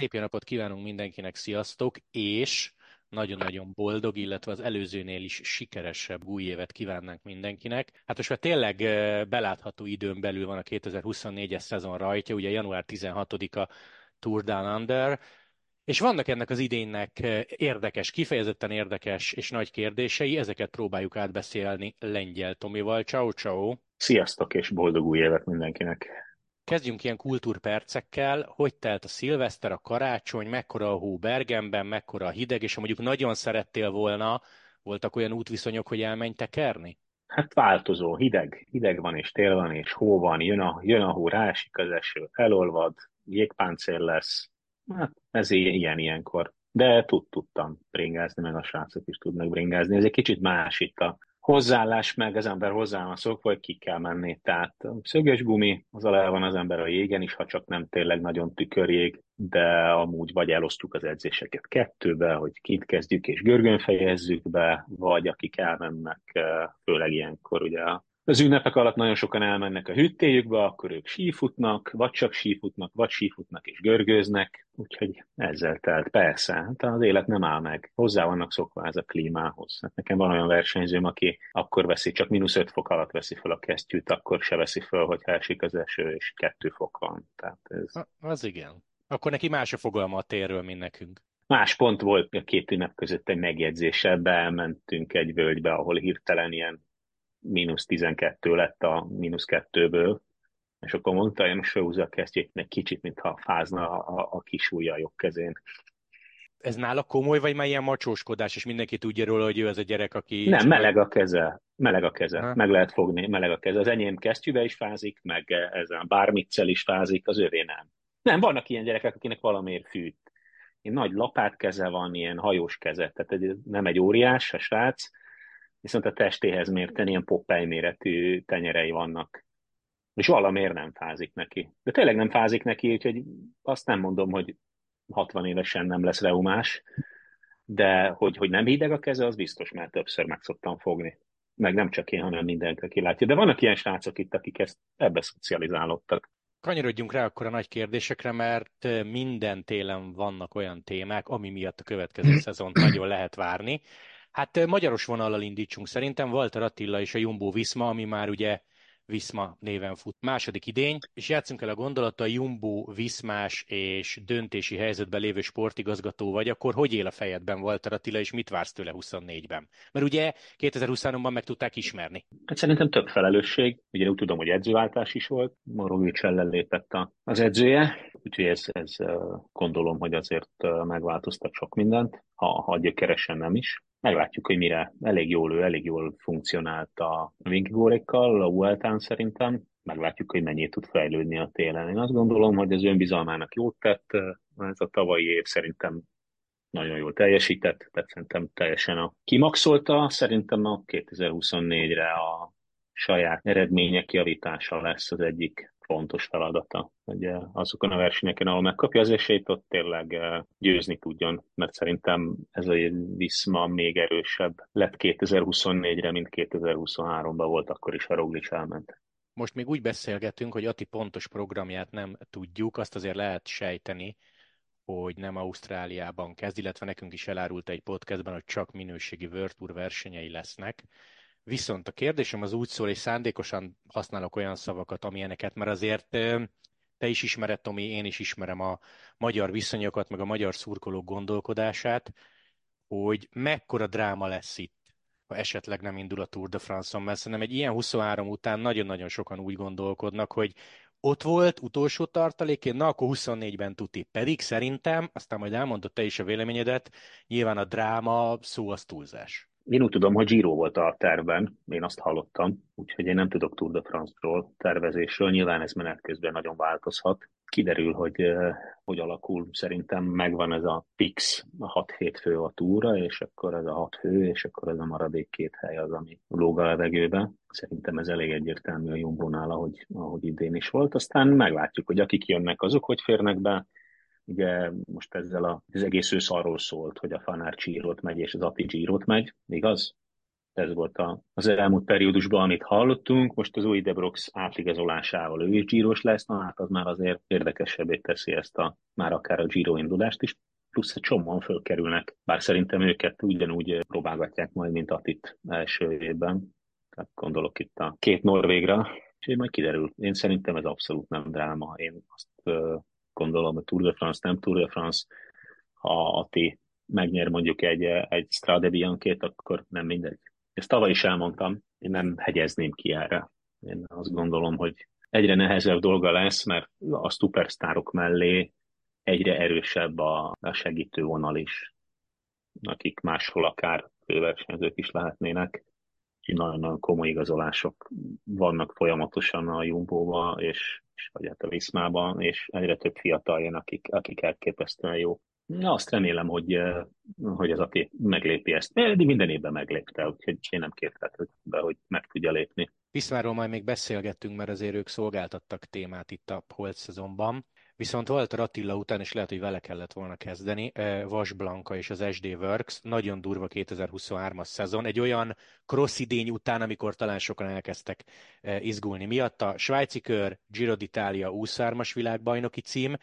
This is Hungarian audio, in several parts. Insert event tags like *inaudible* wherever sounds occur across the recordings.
Szép jó napot kívánunk mindenkinek, sziasztok, és nagyon-nagyon boldog, illetve az előzőnél is sikeresebb új évet kívánnánk mindenkinek. Hát most már tényleg belátható időn belül van a 2024-es szezon rajtja, ugye január 16-a Tour Down Under, és vannak ennek az idénynek érdekes, kifejezetten érdekes és nagy kérdései, ezeket próbáljuk átbeszélni Lengyel Tomival. Ciao, ciao! Sziasztok és boldog új évet mindenkinek! Kezdjünk ilyen kultúrpercekkel. Hogy telt a szilveszter, a karácsony, mekkora a hó Bergenben, mekkora a hideg, és ha mondjuk nagyon szerettél volna, voltak olyan útviszonyok, hogy elmenj tekerni? Hát változó, hideg, hideg van és tél van és hó van, jön a, jön a hó, rásik az eső, elolvad, jégpáncél lesz, hát ez ilyen ilyenkor. De tud, tudtam bringázni, meg a srácok is tudnak bringázni. Ez egy kicsit más itt a hozzáállás, meg az ember hozzá van szokva, hogy ki kell menni. Tehát szöges gumi, az alá van az ember a jégen is, ha csak nem tényleg nagyon tükörjég, de amúgy vagy elosztjuk az edzéseket kettőbe, hogy kint kezdjük és görgön fejezzük be, vagy akik elmennek, főleg ilyenkor ugye az ünnepek alatt nagyon sokan elmennek a hüttéjükbe, akkor ők sífutnak, vagy csak sífutnak, vagy sífutnak és görgőznek, úgyhogy ezzel telt. Persze, hát az élet nem áll meg. Hozzá vannak szokva ez a klímához. Hát nekem van olyan versenyzőm, aki akkor veszi, csak mínusz 5 fok alatt veszi fel a kesztyűt, akkor se veszi fel, hogy esik az eső, és kettő fok van. Tehát ez... Az igen. Akkor neki más a fogalma a térről, mint nekünk. Más pont volt a két ünnep között egy megjegyzéssel, bementünk egy völgybe, ahol hirtelen ilyen mínusz 12 lett a mínusz kettőből, és akkor mondta, hogy most felhúzza a kesztyét egy kicsit, mintha fázna a, a kis ujja jobb kezén. Ez nála komoly, vagy már ilyen macsóskodás, és mindenki tudja róla, hogy ő az a gyerek, aki... Nem, meleg a keze. Meleg a keze. Ha. Meg lehet fogni, meleg a keze. Az enyém kesztyűbe is fázik, meg ezen bármitsel is fázik, az övé nem. Nem, vannak ilyen gyerekek, akinek valamiért fűt. Ilyen nagy lapát keze van, ilyen hajós keze, tehát nem egy óriás a srác, viszont a testéhez mérten ilyen Popeye méretű tenyerei vannak. És valamiért nem fázik neki. De tényleg nem fázik neki, úgyhogy azt nem mondom, hogy 60 évesen nem lesz reumás, de hogy, hogy nem hideg a keze, az biztos, mert többször meg szoktam fogni. Meg nem csak én, hanem mindenki, aki látja. De vannak ilyen srácok itt, akik ezt ebbe szocializálódtak. Kanyarodjunk rá akkor a nagy kérdésekre, mert minden télen vannak olyan témák, ami miatt a következő *clears throat* szezont nagyon lehet várni. Hát magyaros vonallal indítsunk szerintem, Walter Attila és a Jumbo Viszma, ami már ugye Viszma néven fut. Második idény, és játszunk el a gondolattal, Jumbo, Viszmás és döntési helyzetben lévő sportigazgató vagy, akkor hogy él a fejedben Walter Attila, és mit vársz tőle 24-ben? Mert ugye 2023-ban meg tudták ismerni. Hát szerintem több felelősség. Ugye úgy tudom, hogy edzőváltás is volt. Morovics ellen lépett az edzője, úgyhogy ez, ez gondolom, hogy azért megváltoztat sok mindent, ha, ha gyökeresen nem is meglátjuk, hogy mire. Elég jól ő, elég jól funkcionált a Vinkigórékkal, a Vueltán szerintem, meglátjuk, hogy mennyit tud fejlődni a télen. Én azt gondolom, hogy az önbizalmának jót tett, ez a tavalyi év szerintem nagyon jól teljesített, tehát szerintem teljesen a kimaxolta, szerintem a 2024-re a saját eredmények javítása lesz az egyik fontos feladata, hogy eh, azokon a versenyeken, ahol megkapja az esélyt, ott tényleg eh, győzni tudjon, mert szerintem ez a viszma még erősebb lett 2024-re, mint 2023-ban volt, akkor is a Roglic elment. Most még úgy beszélgetünk, hogy Ati pontos programját nem tudjuk, azt azért lehet sejteni, hogy nem Ausztráliában kezd, illetve nekünk is elárult egy podcastban, hogy csak minőségi World Tour versenyei lesznek. Viszont a kérdésem az úgy szól, és szándékosan használok olyan szavakat, amilyeneket, mert azért te is ismered, Tomi, én is ismerem a magyar viszonyokat, meg a magyar szurkolók gondolkodását, hogy mekkora dráma lesz itt, ha esetleg nem indul a Tour de France-on, mert szerintem egy ilyen 23 után nagyon-nagyon sokan úgy gondolkodnak, hogy ott volt utolsó tartalékén, na akkor 24-ben tuti. Pedig szerintem, aztán majd elmondott te is a véleményedet, nyilván a dráma szó az túlzás. Én úgy tudom, hogy Giro volt a tervben, én azt hallottam, úgyhogy én nem tudok Tour de France-ról, tervezésről, nyilván ez menet közben nagyon változhat. Kiderül, hogy hogy alakul, szerintem megvan ez a fix, a 6-7 fő a túra, és akkor ez a 6 fő, és akkor ez a maradék két hely az, ami lóg a levegőbe. Szerintem ez elég egyértelmű a Jumbo-nál, ahogy, ahogy idén is volt. Aztán meglátjuk, hogy akik jönnek, azok hogy férnek be, Ugye most ezzel a, az egész ősz arról szólt, hogy a Fanár Csírot megy és az Ati Csírot megy, igaz? Ez volt a, az elmúlt periódusban, amit hallottunk. Most az új Debrox átigazolásával ő is gyíros lesz, na hát az már azért érdekesebbé teszi ezt a, már akár a Giro indulást is plusz egy csomóan fölkerülnek, bár szerintem őket ugyanúgy próbálgatják majd, mint Atit első évben. Tehát gondolok itt a két Norvégra, és majd kiderül. Én szerintem ez abszolút nem dráma. Én azt gondolom, hogy Tour de France nem Tour de France. Ha Ati megnyer mondjuk egy, egy Strade Bianchét, akkor nem mindegy. Ezt tavaly is elmondtam, én nem hegyezném ki erre. Én azt gondolom, hogy egyre nehezebb dolga lesz, mert a szupersztárok mellé egyre erősebb a, a segítő vonal is, akik máshol akár főversenyzők is lehetnének. Nagyon-nagyon komoly igazolások vannak folyamatosan a jumbo és, és vagy hát a Viszmában, és egyre több fiatal jön, akik, akik elképesztően jó. Na, azt remélem, hogy, hogy az aki meglépi ezt. Eddig minden évben meglépte, úgyhogy én nem kértek be, hogy meg tudja lépni. Viszmáról majd még beszélgettünk, mert azért ők szolgáltattak témát itt a holt szezonban. Viszont Walter Attila után, és lehet, hogy vele kellett volna kezdeni, Vas Blanka és az SD Works, nagyon durva 2023-as szezon, egy olyan cross idény után, amikor talán sokan elkezdtek izgulni miatta. Svájci kör, Giro d'Italia 23-as világbajnoki cím.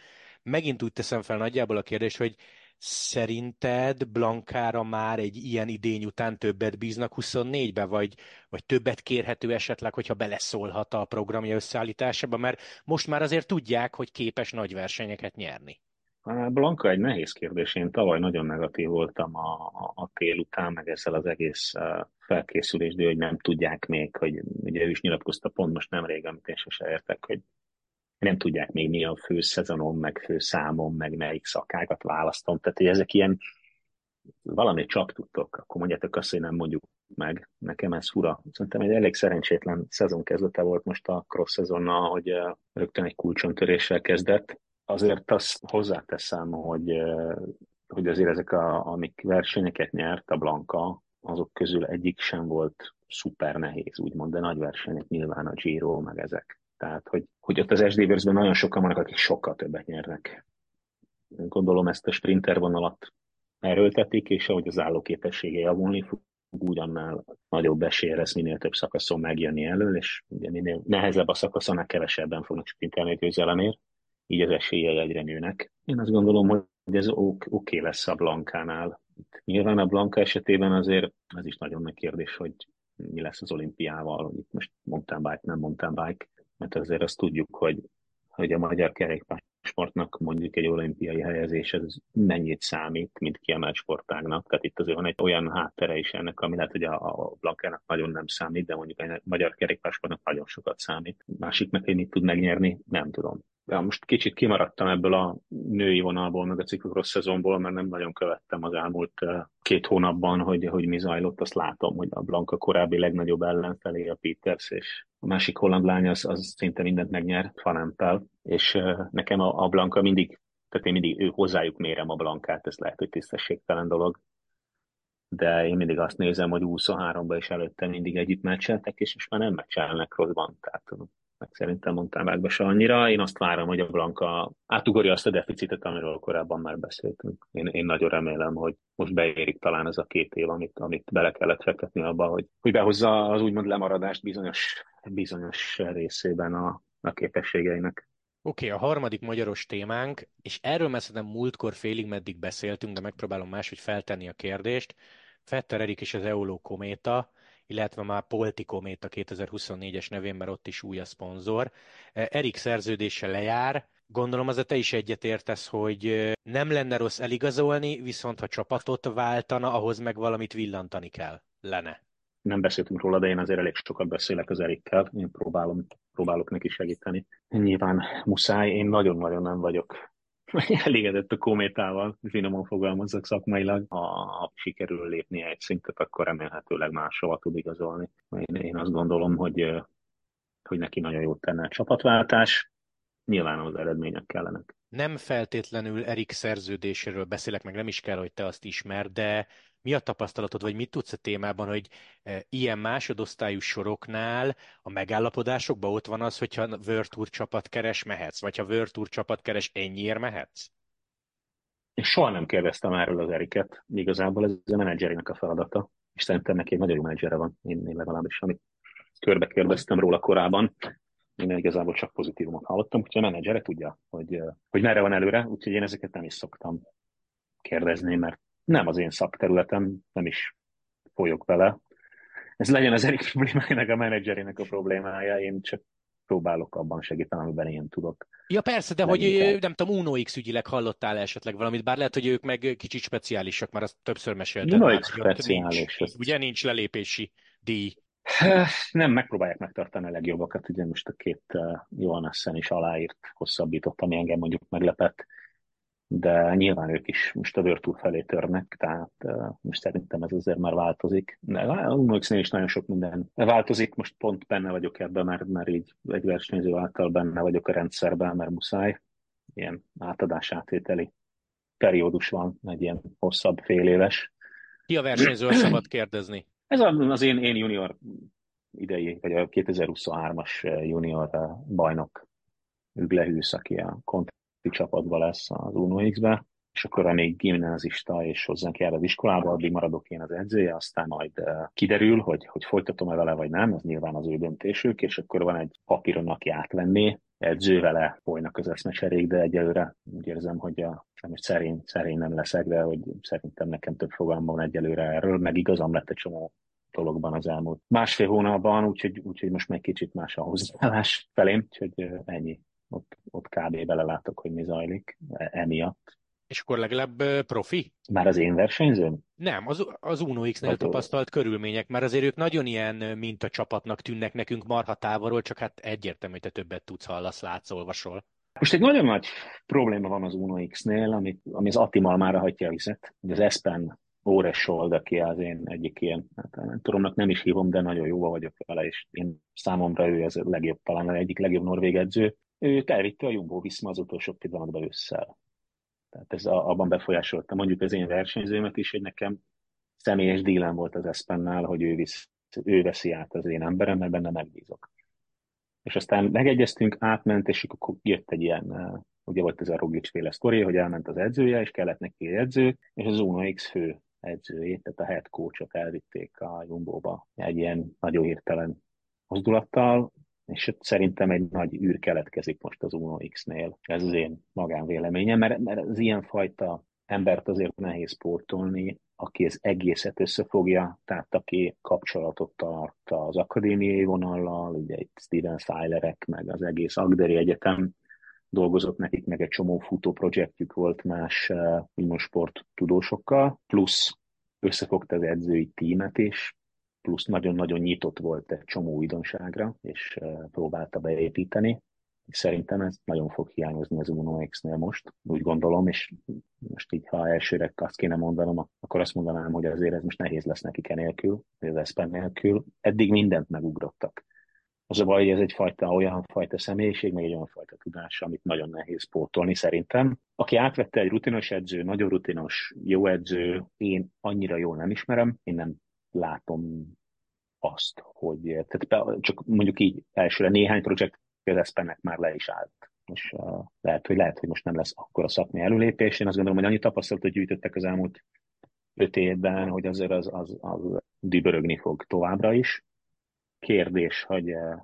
Megint úgy teszem fel nagyjából a kérdést, hogy Szerinted Blankára már egy ilyen idény után többet bíznak 24-be, vagy, vagy többet kérhető esetleg, hogyha beleszólhat a programja összeállításába, mert most már azért tudják, hogy képes nagy versenyeket nyerni. Blanka egy nehéz kérdés. Én tavaly nagyon negatív voltam a, a, tél után, meg ezzel az egész felkészülés, de hogy nem tudják még, hogy ugye ő is nyilatkozta pont most nemrég, amit én sose értek, hogy nem tudják még mi a fő szezonom, meg fő számom, meg melyik szakákat választom. Tehát, hogy ezek ilyen valami csak tudtok, akkor mondjátok azt, hogy nem mondjuk meg. Nekem ez fura. Szerintem egy elég szerencsétlen szezon kezdete volt most a cross szezonnal, hogy rögtön egy kulcsontöréssel kezdett. Azért azt hozzáteszem, hogy, hogy azért ezek, a, amik versenyeket nyert a Blanka, azok közül egyik sem volt szuper nehéz, úgymond, de nagy versenyek nyilván a Giro, meg ezek. Tehát, hogy, hogy ott az sd nagyon sokan vannak, akik sokkal többet nyernek. Gondolom ezt a sprinter vonalat erőltetik, és ahogy az állóképessége javulni fog, úgy annál nagyobb esélye lesz minél több szakaszon megjönni elől, és ugye minél nehezebb a szakasz, annál kevesebben fognak sprintelni a győzelemért, így az esélyei egyre nőnek. Én azt gondolom, hogy ez oké okay lesz a Blankánál. Nyilván a Blanka esetében azért az is nagyon nagy kérdés, hogy mi lesz az olimpiával, itt most mountain bike, nem mountain bike, mert azért azt tudjuk, hogy, hogy a magyar kerékpársportnak mondjuk egy olimpiai helyezés ez mennyit számít, mint kiemelt sportágnak. Tehát itt azért van egy olyan háttere is ennek, ami lehet, hogy a, a Blankának nagyon nem számít, de mondjuk a magyar kerékpársportnak nagyon sokat számít. Másiknak, hogy mit tud megnyerni, nem tudom. Ja, most kicsit kimaradtam ebből a női vonalból, meg a ciklokros szezonból, mert nem nagyon követtem az elmúlt két hónapban, hogy, hogy mi zajlott. Azt látom, hogy a Blanka korábbi legnagyobb ellenfelé a Peters, és a másik holland lány az, az szinte mindent megnyer, Fanempel, és nekem a, a Blanka mindig, tehát én mindig ő hozzájuk mérem a Blankát, ez lehet, hogy tisztességtelen dolog, de én mindig azt nézem, hogy 23-ban is előtte mindig együtt meccseltek, és most már nem meccselnek rosszban, tehát meg szerintem mondtam be se annyira. Én azt várom, hogy a Blanka átugorja azt a deficitet, amiről korábban már beszéltünk. Én, én nagyon remélem, hogy most beérik talán ez a két év, amit, amit bele kellett fektetni abba, hogy, hogy behozza az úgymond lemaradást bizonyos, bizonyos részében a, a képességeinek. Oké, okay, a harmadik magyaros témánk, és erről már múltkor félig meddig beszéltünk, de megpróbálom máshogy feltenni a kérdést. Fetter Erik és az Euló Kométa, illetve már Poltikomét a 2024-es nevén, mert ott is új a szponzor. E, Erik szerződése lejár, Gondolom az a te is egyetértesz, hogy e, nem lenne rossz eligazolni, viszont ha csapatot váltana, ahhoz meg valamit villantani kell. Lene. Nem beszéltünk róla, de én azért elég sokat beszélek az Erikkel. Én próbálom, próbálok neki segíteni. Nyilván muszáj, én nagyon-nagyon nem vagyok elégedett a kométával, finoman fogalmazzak szakmailag. Ha sikerül lépni egy szintet, akkor remélhetőleg máshova tud igazolni. Én, én azt gondolom, hogy, hogy neki nagyon jót tenne a csapatváltás. Nyilván az eredmények kellenek. Nem feltétlenül Erik szerződéséről beszélek, meg nem is kell, hogy te azt ismer, de mi a tapasztalatod, vagy mit tudsz a témában, hogy e, ilyen másodosztályú soroknál a megállapodásokban ott van az, hogyha Tour csapat keres, mehetsz, vagy ha Tour csapat keres, ennyiért mehetsz? Én soha nem kérdeztem erről az Eriket, igazából ez a menedzserinek a feladata. és szerintem neki egy nagyon jó menedzsere van, én, én legalábbis, amit körbe kérdeztem róla korábban, én igazából csak pozitívumot hallottam, úgyhogy a menedzsere tudja, hogy, hogy merre van előre, úgyhogy én ezeket nem is szoktam kérdezni, mert nem az én szakterületem, nem is folyok vele. Ez legyen az Erik problémája, meg a menedzserének a problémája, én csak próbálok abban segíteni, amiben én tudok. Ja persze, de Leginkább. hogy nem tudom, Uno X ügyileg hallottál esetleg valamit, bár lehet, hogy ők meg kicsit speciálisak, mert azt többször meséltem. Uno X speciális. Nincs, ugye nincs lelépési díj. *sighs* Nem, megpróbálják megtartani a legjobbakat. Ugye most a két uh, Johannessen is aláírt, hosszabbított, ami engem mondjuk meglepett de nyilván ők is most a Virtu felé törnek, tehát most szerintem ez azért már változik. A Unix-nél is nagyon sok minden változik, most pont benne vagyok ebben, mert, mert így egy versenyző által benne vagyok a rendszerben, mert muszáj. Ilyen átadás átvételi periódus van, egy ilyen hosszabb fél éves. Ki a versenyző, szabad kérdezni? Ez az én, én junior idei, vagy a 2023-as junior bajnok Üglehűsz, aki a csapatban lesz az Uno X-be, és akkor a még gimnázista és hozzánk jár az iskolába, addig maradok én az edzője, aztán majd kiderül, hogy, hogy folytatom-e vele, vagy nem, ez nyilván az ő döntésük, és akkor van egy papíron, aki átvenné, edző vele folynak az eszmecserék, de egyelőre úgy érzem, hogy a, most szerény, szerény nem leszek, de hogy szerintem nekem több fogalmam van egyelőre erről, meg igazam lett egy csomó dologban az elmúlt másfél hónapban, úgyhogy, úgyhogy most meg kicsit más a hozzáállás felém, úgyhogy ennyi ott, ott kb. belelátok, hogy mi zajlik e, emiatt. És akkor legalább profi? Már az én versenyzőm? Nem, az, az Uno X-nél hát, tapasztalt körülmények, mert azért ők nagyon ilyen mintacsapatnak tűnnek nekünk marha távolról, csak hát egyértelmű, hogy te többet tudsz, hallasz, látsz, olvasol. Most egy nagyon nagy probléma van az Uno X-nél, ami, ami az Attimal már hagyja a vizet. Az Espen Óresold, aki az én egyik ilyen, hát nem tudom, nem is hívom, de nagyon jóba vagyok vele, és én számomra ő az a legjobb, talán az egyik legjobb norvég edző őt elvitte a Jumbo Viszma az utolsó pillanatban ősszel. Tehát ez a, abban befolyásolta mondjuk az én versenyzőmet is, hogy nekem személyes dílem volt az Espennál, hogy ő, visz, ő veszi át az én emberem, mert benne megbízok. És aztán megegyeztünk, átment, és akkor jött egy ilyen, uh, ugye volt ez a Roglic féle sztori, hogy elment az edzője, és kellett neki egy edző, és az Uno X fő edzőjét, tehát a head coachot elvitték a Jumbo-ba egy ilyen nagyon hirtelen mozdulattal, és szerintem egy nagy űr keletkezik most az Uno X-nél. Ez az én magánvéleményem, mert, mert az ilyenfajta embert azért nehéz portolni, aki az egészet összefogja, tehát aki kapcsolatot tart az akadémiai vonallal, ugye itt Steven Seilerek, meg az egész Agderi Egyetem dolgozott nekik, meg egy csomó futó projektjük volt más uh, sport tudósokkal, plusz összefogta az edzői tímet is, plusz nagyon-nagyon nyitott volt egy csomó újdonságra, és próbálta beépíteni. Szerintem ez nagyon fog hiányozni az Uno X-nél most, úgy gondolom, és most így, ha elsőre azt kéne mondanom, akkor azt mondanám, hogy azért ez most nehéz lesz nekik enélkül, vagy az Espen nélkül. Eddig mindent megugrottak. Az a baj, hogy ez egyfajta olyan fajta személyiség, meg egy olyan fajta tudás, amit nagyon nehéz pótolni szerintem. Aki átvette egy rutinos edző, nagyon rutinos, jó edző, én annyira jól nem ismerem, én nem látom azt, hogy tehát csak mondjuk így elsőre néhány projekt Espennek már le is állt. És uh, lehet, hogy lehet, hogy most nem lesz akkor a szakmai előlépés. Én azt gondolom, hogy annyi tapasztalatot gyűjtöttek az elmúlt öt évben, hogy azért az, az, az dübörögni fog továbbra is. Kérdés, hogy uh,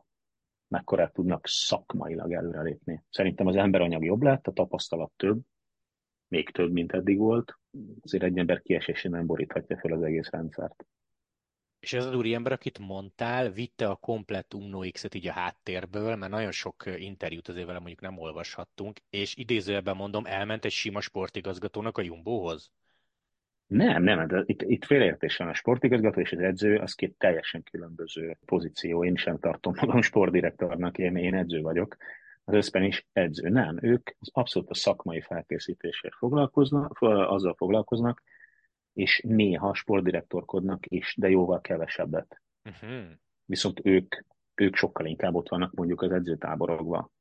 mekkora tudnak szakmailag előrelépni. Szerintem az emberanyag jobb lett, a tapasztalat több, még több, mint eddig volt. Azért egy ember kiesésén nem boríthatja fel az egész rendszert. És ez az úriember, akit mondtál, vitte a komplett Uno X-et így a háttérből, mert nagyon sok interjút azért vele mondjuk nem olvashattunk, és idézőjelben mondom, elment egy sima sportigazgatónak a Jumbohoz? Nem, nem, de itt, itt félreértés van. A sportigazgató és az edző, az két teljesen különböző pozíció. Én sem tartom magam sportdirektornak, én, én edző vagyok. Az összben is edző. Nem, ők az abszolút a szakmai felkészítéssel foglalkoznak, azzal foglalkoznak, és néha sportdirektorkodnak is, de jóval kevesebbet. Uh-huh. Viszont ők, ők sokkal inkább ott vannak mondjuk az edzőtáborokban,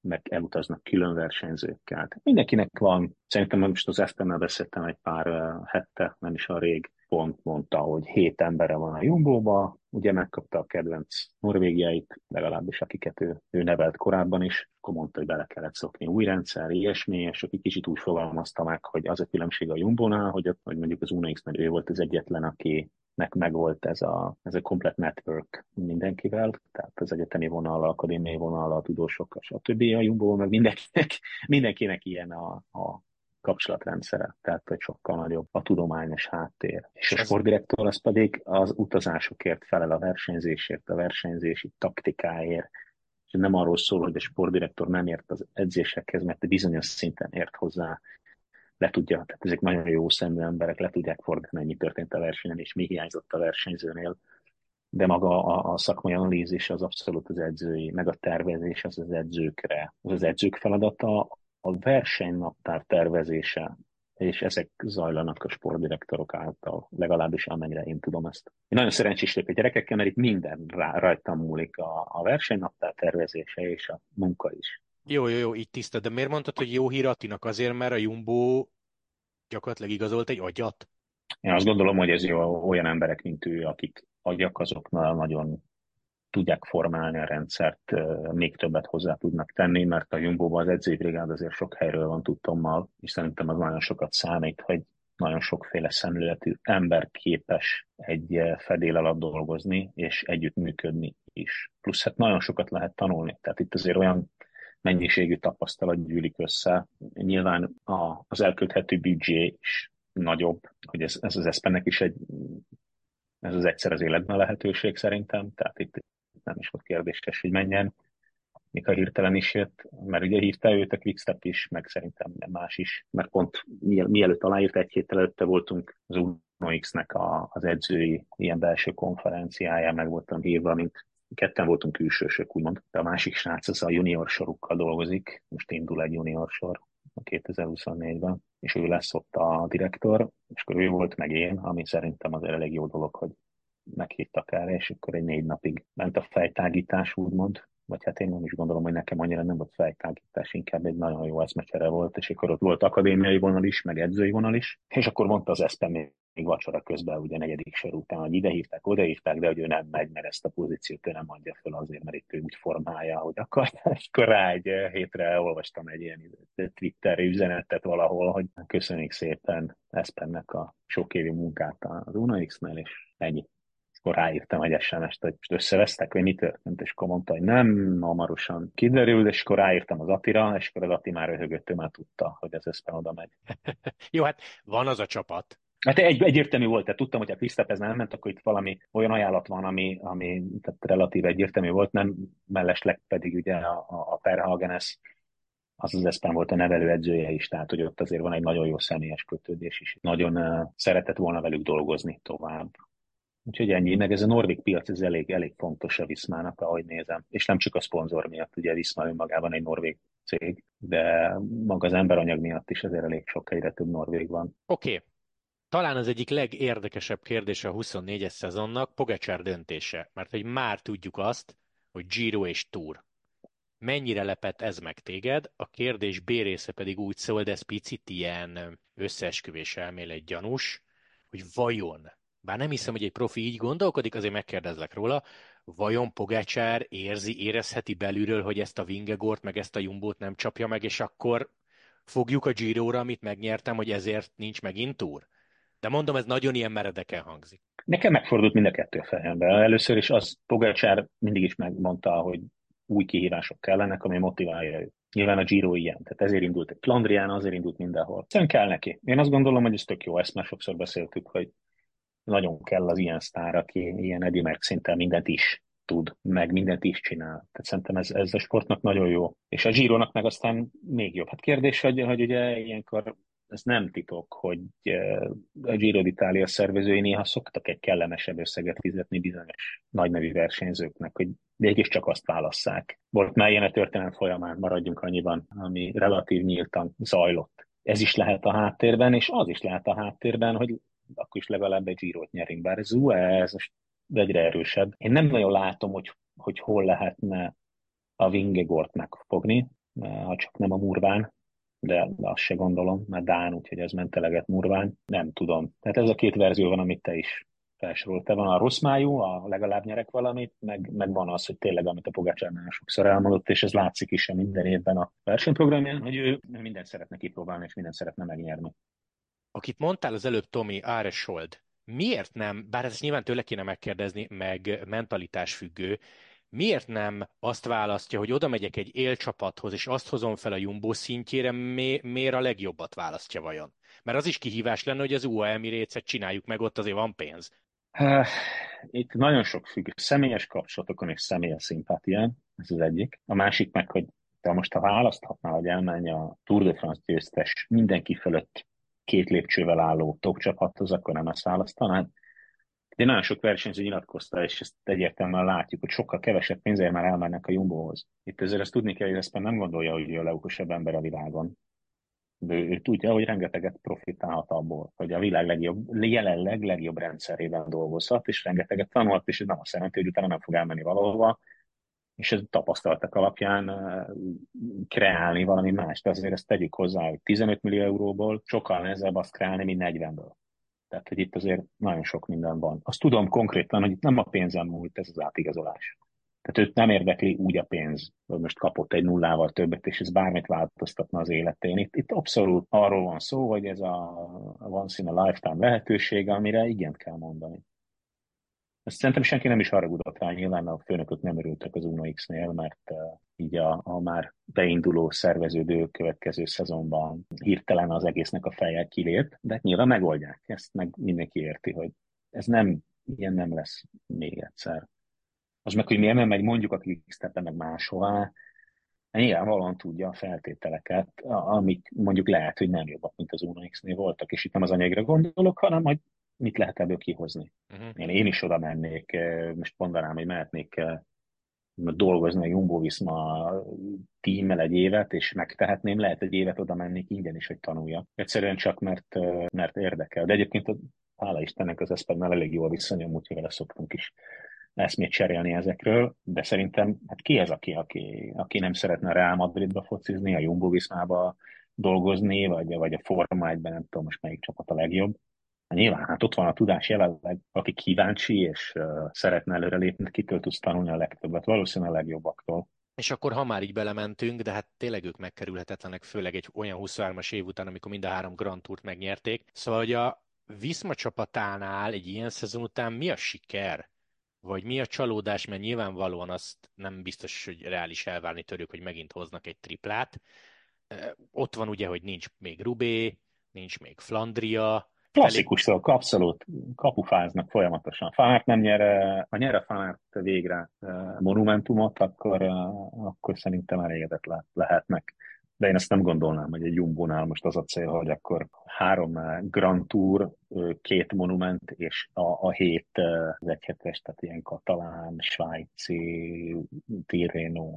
meg elutaznak külön versenyzőkkel. Mindenkinek van, szerintem most az Esztemmel beszéltem egy pár hette, nem is a rég, pont mondta, hogy hét embere van a Jumbo-ba, ugye megkapta a kedvenc norvégiait, legalábbis akiket ő, ő nevelt korábban is, akkor mondta, hogy bele kellett szokni új rendszer, ilyesmi, és aki kicsit úgy fogalmazta meg, hogy az a különbség a Jumbo-nál, hogy, hogy mondjuk az Unix, mert ő volt az egyetlen, aki nek megvolt ez a, ez a komplet network mindenkivel, tehát az egyetemi vonal, akadémiai vonal, a tudósok, stb. A Jumbo, meg mindenkinek, *laughs* mindenkinek ilyen a, a kapcsolatrendszere, tehát hogy sokkal nagyobb a tudományos háttér. És a sportdirektor az pedig az utazásokért felel a versenyzésért, a versenyzési taktikáért, és nem arról szól, hogy a sportdirektor nem ért az edzésekhez, mert bizonyos szinten ért hozzá, le tudja, tehát ezek nagyon jó szemű emberek, le tudják fordítani, mi történt a versenyen, és mi hiányzott a versenyzőnél, de maga a, a szakmai analízis az abszolút az edzői, meg a tervezés az az edzőkre, az az edzők feladata, a versenynaptár tervezése, és ezek zajlanak a sportdirektorok által, legalábbis amennyire én tudom ezt. Én nagyon szerencsés vagyok a gyerekekkel, mert itt minden rá, rajtam múlik a, a versenynaptár tervezése és a munka is. Jó, jó, jó, így tiszta, de miért mondtad, hogy jó hír Attinak? Azért, mert a Jumbo gyakorlatilag igazolt egy agyat? Én azt gondolom, hogy ez jó, olyan emberek, mint ő, akik agyak, azoknál nagyon tudják formálni a rendszert, még többet hozzá tudnak tenni, mert a Jumbo-ban az edzői brigád azért sok helyről van tudtommal, és szerintem az nagyon sokat számít, hogy nagyon sokféle szemléletű ember képes egy fedél alatt dolgozni, és együttműködni is. Plusz hát nagyon sokat lehet tanulni. Tehát itt azért olyan mennyiségű tapasztalat gyűlik össze. Nyilván a, az elkölthető büdzsé is nagyobb, hogy ez, ez az eszpennek is egy ez az egyszer az életben lehetőség szerintem, tehát itt nem is volt kérdéses, hogy menjen, még a hirtelen is jött, mert ugye hívta őt a Quickstep is, meg szerintem más is, mert pont mielőtt aláírt egy héttel előtte voltunk az Uno X-nek a, az edzői ilyen belső konferenciáján, meg voltam hívva, mint ketten voltunk külsősök, úgymond, de a másik srác az a junior sorukkal dolgozik, most indul egy junior sor a 2024-ben, és ő lesz ott a direktor, és akkor ő volt meg én, ami szerintem az elég jó dolog, hogy meghívtak erre, és akkor egy négy napig ment a fejtágítás, úgymond, vagy hát én nem is gondolom, hogy nekem annyira nem volt fejtágítás, inkább egy nagyon jó eszmecsere volt, és akkor ott volt akadémiai vonal is, meg edzői vonal is, és akkor mondta az Eszpen még vacsora közben, ugye negyedik sor után, hogy ide hívták, oda hívták, de hogy ő nem megy, mert ezt a pozíciót ő nem adja fel azért, mert itt ő úgy formálja, hogy akar. *laughs* akkor rá egy hétre olvastam egy ilyen Twitter üzenetet valahol, hogy köszönjük szépen Eszpennek a sok évi munkát az UNAX-nál, és ennyi akkor ráírtam egy SMS-t, hogy most összevesztek, vagy mi történt, és akkor mondta, hogy nem, hamarosan kiderül, és akkor ráírtam az Atira, és akkor az Ati már röhögött, ő már tudta, hogy ez össze oda megy. *laughs* Jó, hát van az a csapat. Hát egy, egyértelmű volt, tehát tudtam, hogy a Krisztep ez nem ment, akkor itt valami olyan ajánlat van, ami, ami tehát relatív egyértelmű volt, nem mellesleg pedig ugye a, a, a Perhagenes az az Eszpen volt a nevelő edzője is, tehát hogy ott azért van egy nagyon jó személyes kötődés is. Nagyon uh, szeretett volna velük dolgozni tovább. Úgyhogy ennyi, meg ez a norvég piac, ez elég, elég fontos a Viszmának, ahogy nézem. És nem csak a szponzor miatt, ugye Viszma önmagában egy norvég cég, de maga az emberanyag miatt is ezért elég sok egyre több norvég van. Oké. Okay. Talán az egyik legérdekesebb kérdés a 24-es szezonnak Pogacsár döntése, mert hogy már tudjuk azt, hogy Giro és Tour. Mennyire lepett ez meg téged? A kérdés B része pedig úgy szól, de ez picit ilyen összeesküvés elmélet gyanús, hogy vajon bár nem hiszem, hogy egy profi így gondolkodik, azért megkérdezlek róla, vajon Pogácsár érzi, érezheti belülről, hogy ezt a Vingegort, meg ezt a Jumbót nem csapja meg, és akkor fogjuk a Giro-ra, amit megnyertem, hogy ezért nincs megint túr? De mondom, ez nagyon ilyen meredeken hangzik. Nekem megfordult mind a kettő a fejembe. Először is az Pogácsár mindig is megmondta, hogy új kihívások kellenek, ami motiválja őt. Nyilván a Giro ilyen, tehát ezért indult egy Flandrián, azért indult mindenhol. Szerintem kell neki. Én azt gondolom, hogy ez tök jó, ezt már sokszor beszéltük, hogy nagyon kell az ilyen sztár, aki ilyen Eddie Merck szinten mindent is tud, meg mindent is csinál. Tehát szerintem ez, ez a sportnak nagyon jó. És a Gironak meg aztán még jobb. Hát kérdés, hogy, hogy ugye ilyenkor ez nem titok, hogy a Giro d'Italia szervezői néha szoktak egy kellemesebb összeget fizetni bizonyos nagynevű versenyzőknek, hogy mégiscsak azt válasszák. Volt már ilyen a történelem folyamán, maradjunk annyiban, ami relatív nyíltan zajlott. Ez is lehet a háttérben, és az is lehet a háttérben, hogy akkor is legalább egy Girot nyerünk, bár ez, ez most egyre erősebb. Én nem nagyon látom, hogy, hogy hol lehetne a Vingegort megfogni, ha csak nem a Murván, de azt se gondolom, mert Dán, úgyhogy ez menteleget Murván, nem tudom. Tehát ez a két verzió van, amit te is felsoroltál. Van a rossz májú, a legalább nyerek valamit, meg, meg van az, hogy tényleg, amit a Pogácsár nagyon sokszor elmondott, és ez látszik is a minden évben a versenyprogramján, hogy ő mindent szeretne kipróbálni, és mindent szeretne megnyerni. Akit mondtál az előbb, Tomi, Áresold, miért nem, bár ezt nyilván tőle kéne megkérdezni, meg mentalitás függő, miért nem azt választja, hogy oda megyek egy élcsapathoz, és azt hozom fel a Jumbo szintjére, mi, miért a legjobbat választja vajon? Mert az is kihívás lenne, hogy az UA Emirates-et csináljuk meg, ott azért van pénz. Itt nagyon sok függ. Személyes kapcsolatokon és személyes szimpátián, ez az egyik. A másik meg, hogy te most ha választhatnál, hogy elmenj a Tour de France győztes mindenki fölött két lépcsővel álló top csapathoz, akkor nem ezt választanád. De nagyon sok versenyző nyilatkozta, és ezt egyértelműen látjuk, hogy sokkal kevesebb pénzért már elmennek a Jumbohoz. Itt ezért ezt tudni kell, hogy ezt nem gondolja, hogy a leokosabb ember a világon. De ő, ő tudja, hogy rengeteget profitálhat abból, hogy a világ legjobb, jelenleg legjobb rendszerében dolgozhat, és rengeteget tanult, és ez nem azt jelenti, hogy utána nem fog elmenni valahova, és ez tapasztaltak alapján kreálni valami más. De azért ezt tegyük hozzá, hogy 15 millió euróból sokkal nehezebb azt kreálni, mint 40-ből. Tehát, hogy itt azért nagyon sok minden van. Azt tudom konkrétan, hogy itt nem a pénzem múlt ez az átigazolás. Tehát őt nem érdekli úgy a pénz, hogy most kapott egy nullával többet, és ez bármit változtatna az életén. Itt, itt abszolút arról van szó, hogy ez a once in a lifetime lehetőség, amire igent kell mondani. Ezt szerintem senki nem is haragudott rá, nyilván a főnökök nem örültek az Uno X-nél, mert uh, így a, a már beinduló szerveződő következő szezonban hirtelen az egésznek a feje kilép, de nyilván megoldják. Ezt meg mindenki érti, hogy ez nem, ilyen nem lesz még egyszer. Az meg, hogy miért nem megy mondjuk a Quickstep meg máshová, nyilvánvalóan tudja a feltételeket, amik mondjuk lehet, hogy nem jobbak, mint az Uno X-nél voltak, és itt nem az anyagra gondolok, hanem hogy mit lehet ebből kihozni. Uh-huh. Én, én is oda mennék, eh, most mondanám, hogy mehetnék eh, dolgozni a Jumbo Visma tímmel egy évet, és megtehetném, lehet egy évet oda mennék ingyen is, hogy tanuljak. Egyszerűen csak, mert, eh, mert érdekel. De egyébként hála Istennek az Eszpednál elég jó a viszonyom, úgyhogy vele szoktunk is eszmét cserélni ezekről, de szerintem hát ki ez, aki, aki, aki nem szeretne a Real Madridba focizni, a Jumbo Viszmába dolgozni, vagy, vagy a Forma 1 nem tudom most melyik csapat a legjobb. Hát nyilván, hát ott van a tudás jelenleg, aki kíváncsi és uh, szeretne előrelépni, kitől tudsz tanulni a legtöbbet, valószínűleg a legjobbaktól. És akkor, ha már így belementünk, de hát tényleg ők megkerülhetetlenek, főleg egy olyan 23-as év után, amikor mind a három Grand Tourt megnyerték. Szóval, hogy a Viszma csapatánál egy ilyen szezon után mi a siker? Vagy mi a csalódás, mert nyilvánvalóan azt nem biztos, hogy reális elvárni törők, hogy megint hoznak egy triplát. Ott van ugye, hogy nincs még Rubé, nincs még Flandria, Klasszikus szok, abszolút kapufáznak folyamatosan. Fárt nem nyer, ha nyer a Fárt végre monumentumot, akkor, akkor szerintem elégedett lehetnek. De én ezt nem gondolnám, hogy egy Jumbo-nál most az a cél, hogy akkor három Grand Tour, két monument, és a, a hét az egyhetes, tehát ilyen katalán, svájci, Tirreno,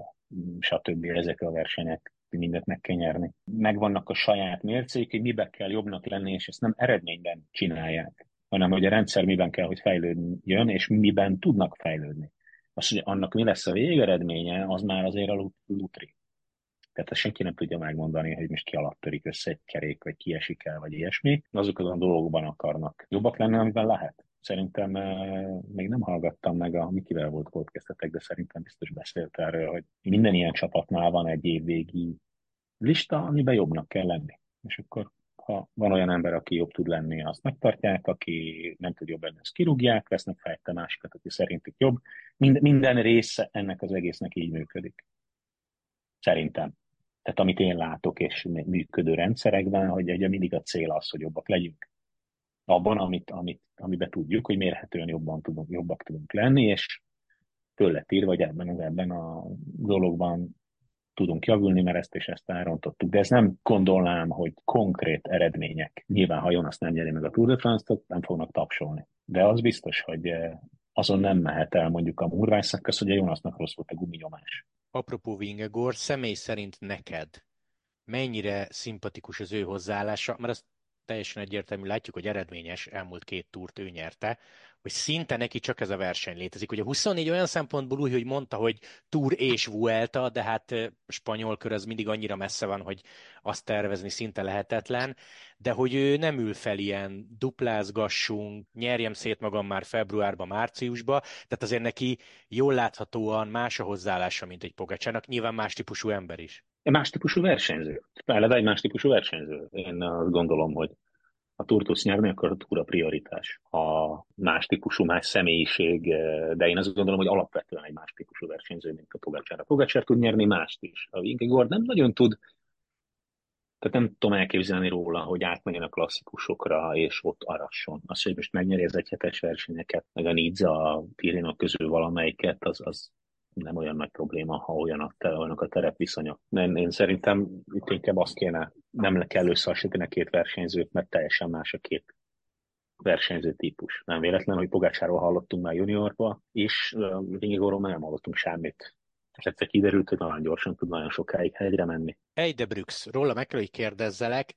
stb. ezek a versenyek mindent meg kell nyerni. Megvannak a saját mércék, hogy mibe kell jobbnak lenni, és ezt nem eredményben csinálják, hanem hogy a rendszer miben kell, hogy fejlődjön, és miben tudnak fejlődni. Az, hogy annak mi lesz a végeredménye, az már azért a lutri. Tehát ezt senki nem tudja megmondani, hogy most ki alatt törik össze egy kerék, vagy kiesik el, vagy ilyesmi. Azok a dolgokban akarnak jobbak lenni, amiben lehet. Szerintem uh, még nem hallgattam meg, a Mikivel volt podcastetek, de szerintem biztos beszélt erről, hogy minden ilyen csapatnál van egy évvégi lista, amiben jobbnak kell lenni. És akkor ha van olyan ember, aki jobb tud lenni, azt megtartják, aki nem tud jobb lenni, azt kirúgják, vesznek fejte másikat, aki szerintük jobb. Mind, minden része ennek az egésznek így működik. Szerintem. Tehát amit én látok és működő rendszerekben, hogy ugye mindig a cél az, hogy jobbak legyünk abban, amit, amit, amiben tudjuk, hogy mérhetően jobban tudunk, jobbak tudunk lenni, és tőle ír, vagy ebben, az, ebben a dologban tudunk javulni, mert ezt és ezt elrontottuk. De ez nem gondolnám, hogy konkrét eredmények. Nyilván, ha Jonas nem nyeri meg a Tour de France-t, nem fognak tapsolni. De az biztos, hogy eh, azon nem mehet el mondjuk a murvás szakasz, hogy a Jonasnak rossz volt a guminyomás. Apropó Vingegor, személy szerint neked mennyire szimpatikus az ő hozzáállása, mert azt teljesen egyértelmű, látjuk, hogy eredményes, elmúlt két túrt ő nyerte, hogy szinte neki csak ez a verseny létezik. Ugye 24 olyan szempontból úgy, hogy mondta, hogy Tour és Vuelta, de hát spanyol kör az mindig annyira messze van, hogy azt tervezni szinte lehetetlen, de hogy ő nem ül fel ilyen duplázgassunk, nyerjem szét magam már februárba, márciusba, tehát azért neki jól láthatóan más a hozzáállása, mint egy Pogacsának, nyilván más típusú ember is. Más típusú versenyző. Eleve egy más típusú versenyző. Én azt gondolom, hogy ha túr tudsz nyerni, akkor a túr a prioritás. Ha más típusú, más személyiség, de én azt gondolom, hogy alapvetően egy más típusú versenyző, mint a Pogacsár. A Pogacsár tud nyerni mást is. A Vingegaard nem nagyon tud, tehát nem tudom elképzelni róla, hogy átmenjen a klasszikusokra, és ott arasson. Az, hogy most megnyeri az egyhetes versenyeket, meg a Nizza, a Tirinok közül valamelyiket, az, az nem olyan nagy probléma, ha olyan a, olyanok a terepviszonyok. Én, én szerintem itt inkább azt kéne, nem le kell összehasonlítani a két versenyzőt, mert teljesen más a két versenyző típus. Nem véletlen, hogy Pogácsáról hallottunk már juniorba, és Vingegaardról már nem hallottunk semmit. Egyszer kiderült, hogy nagyon gyorsan tud nagyon sokáig hegyre menni. Eide Brüx, róla meg kell, hogy kérdezzelek,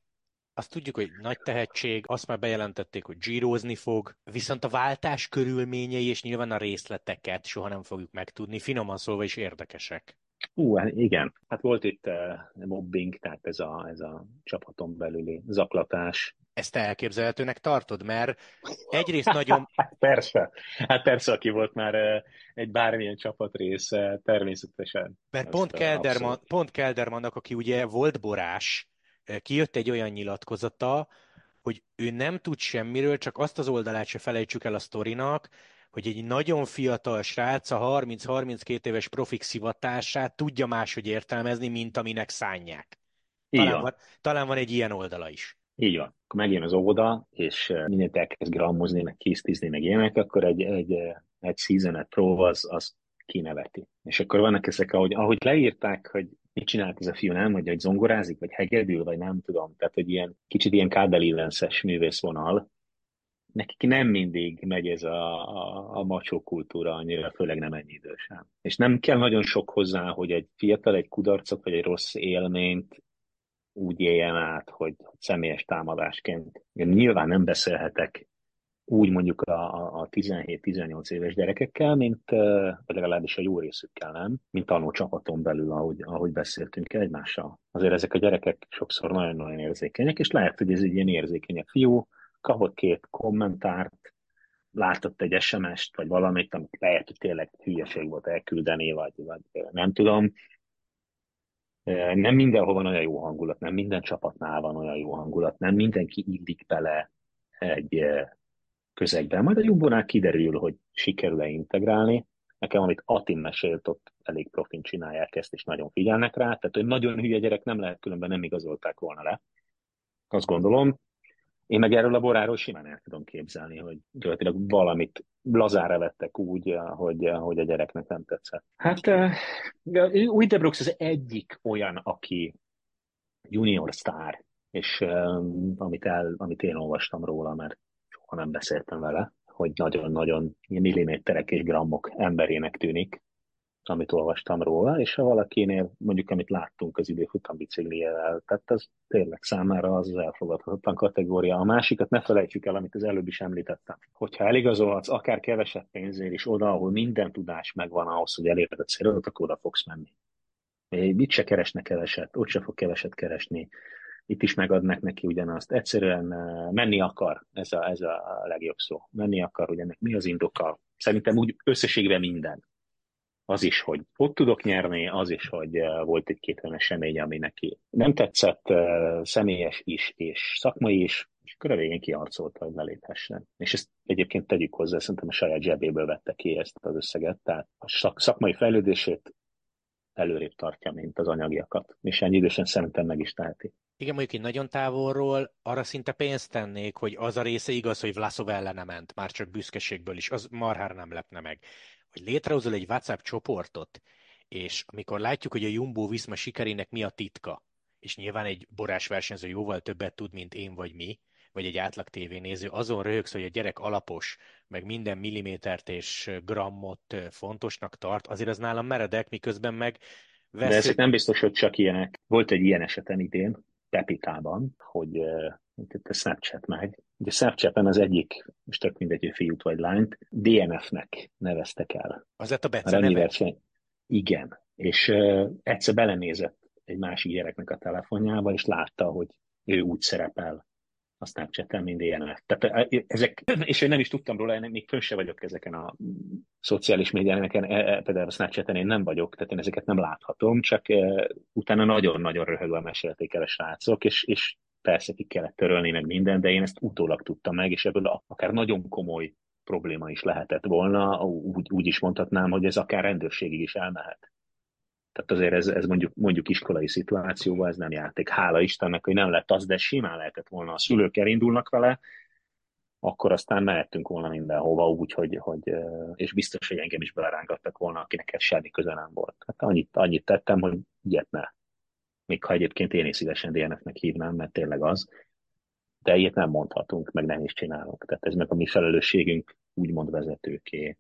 azt tudjuk, hogy nagy tehetség, azt már bejelentették, hogy gyírozni fog, viszont a váltás körülményei és nyilván a részleteket soha nem fogjuk megtudni, finoman szólva is érdekesek. Ú, hát igen. Hát volt itt uh, mobbing, tehát ez a, ez a csapaton belüli zaklatás. Ezt elképzelhetőnek tartod, mert egyrészt nagyon... *laughs* hát persze. Hát persze, aki volt már uh, egy bármilyen csapat része, természetesen. Mert pont, Kelderman, pont Keldermannak, aki ugye volt borás, kijött egy olyan nyilatkozata, hogy ő nem tud semmiről, csak azt az oldalát se felejtsük el a sztorinak, hogy egy nagyon fiatal srác a 30-32 éves profik szivatását tudja máshogy értelmezni, mint aminek szánják. Talán van, talán van egy ilyen oldala is. Így van. Akkor megjön az óvoda, és mindent elkezd grammozni, meg késztízni, meg ilyenek, akkor egy, egy, egy season pro az, az kineveti. És akkor vannak ezek, ahogy, ahogy leírták, hogy mit csinált ez a fiú, nem? Hogy, hogy zongorázik, vagy hegedül, vagy nem tudom. Tehát, hogy ilyen kicsit ilyen kábelillenszes művészvonal. Nekik nem mindig megy ez a, a, a macsó kultúra annyira, főleg nem ennyi idősen. És nem kell nagyon sok hozzá, hogy egy fiatal, egy kudarcot, vagy egy rossz élményt úgy éljen át, hogy személyes támadásként. Én nyilván nem beszélhetek úgy mondjuk a, a 17-18 éves gyerekekkel, mint, vagy legalábbis a jó részükkel nem, mint tanó csapaton belül, ahogy, ahogy beszéltünk egymással. Azért ezek a gyerekek sokszor nagyon-nagyon érzékenyek, és lehet, hogy ez egy ilyen érzékenyek fiú, kapott két kommentárt, látott egy SMS-t, vagy valamit, amit lehet, hogy tényleg hülyeség volt elküldeni, vagy, vagy nem tudom. Nem mindenhol van olyan jó hangulat, nem minden csapatnál van olyan jó hangulat, nem mindenki illik bele egy közegben. Majd a Jumbonál kiderül, hogy sikerül-e integrálni. Nekem, amit Atin mesélt, ott elég profin csinálják ezt, és nagyon figyelnek rá. Tehát, hogy nagyon hülye gyerek nem lehet, különben nem igazolták volna le. Azt gondolom. Én meg erről a boráról simán el tudom képzelni, hogy gyakorlatilag valamit lazára vettek úgy, hogy, hogy a gyereknek nem tetszett. Hát új Debrooks az egyik olyan, aki junior sztár, és um, amit, el, amit én olvastam róla, mert ha nem beszéltem vele, hogy nagyon-nagyon milliméterek és grammok emberének tűnik, amit olvastam róla, és ha valakinél, mondjuk amit láttunk az időfutam bicikliével, tehát az tényleg számára az az elfogadhatatlan kategória. A másikat ne felejtsük el, amit az előbb is említettem. Hogyha eligazolhatsz akár kevesebb pénzért is oda, ahol minden tudás megvan ahhoz, hogy elérted a célodat, akkor oda fogsz menni. Itt se keresne keveset, ott se fog keveset keresni itt is megadnak neki ugyanazt. Egyszerűen menni akar, ez a, ez a legjobb szó. Menni akar, hogy ennek mi az indoka. Szerintem úgy összességben minden. Az is, hogy ott tudok nyerni, az is, hogy volt egy-két olyan esemény, ami neki nem tetszett, személyes is, és szakmai is, és akkor a végén kiarcolta, hogy leléphessen. És ezt egyébként tegyük hozzá, szerintem a saját zsebéből vette ki ezt az összeget, tehát a szak, szakmai fejlődését előrébb tartja, mint az anyagiakat. És ennyi idősen szerintem meg is teheti. Igen, mondjuk egy nagyon távolról arra szinte pénzt tennék, hogy az a része igaz, hogy Vlasov ellene ment, már csak büszkeségből is, az marhára nem lepne meg. Hogy létrehozol egy WhatsApp csoportot, és amikor látjuk, hogy a Jumbo Viszma sikerének mi a titka, és nyilván egy borás versenyző jóval többet tud, mint én vagy mi, vagy egy átlag tévénéző, azon röhögsz, hogy a gyerek alapos, meg minden millimétert és grammot fontosnak tart, azért az nálam meredek, miközben meg vesző... De ezek nem biztos, hogy csak ilyenek. Volt egy ilyen esetem idén, Pepitában, hogy uh, a Snapchat meg. Ugye Snapchaten az egyik, most tök mindegy, hogy fiút vagy lányt, DNF-nek neveztek el. Az lett a? Verseny. Igen. És uh, egyszer belenézett egy másik gyereknek a telefonjába, és látta, hogy ő úgy szerepel a Snapchat-en, mint DNF. Tehát ezek, *clears throat* és én nem is tudtam róla, én még fönn se vagyok ezeken a szociális médiáneken, e, e, például a Snapchat-en én nem vagyok, tehát én ezeket nem láthatom, csak utána nagyon-nagyon röhögve mesélték el a srácok, és, és persze ki kellett törölni meg minden, de én ezt utólag tudtam meg, és ebből akár nagyon komoly probléma is lehetett volna, úgy, úgy is mondhatnám, hogy ez akár rendőrségig is elmehet. Tehát azért ez, ez mondjuk, mondjuk iskolai szituációban ez nem játék. Hála Istennek, hogy nem lett az, de simán lehetett volna. A szülők elindulnak vele, akkor aztán mehettünk volna mindenhova úgy, hogy, hogy és biztos, hogy engem is belerángattak volna, akinek ez semmi köze nem volt. Hát annyit, annyit tettem, hogy ilyet ne. Még ha egyébként én is szívesen DNF-nek hívnám, mert tényleg az, de ilyet nem mondhatunk, meg nem is csinálunk. Tehát ez meg a mi felelősségünk úgymond vezetőké.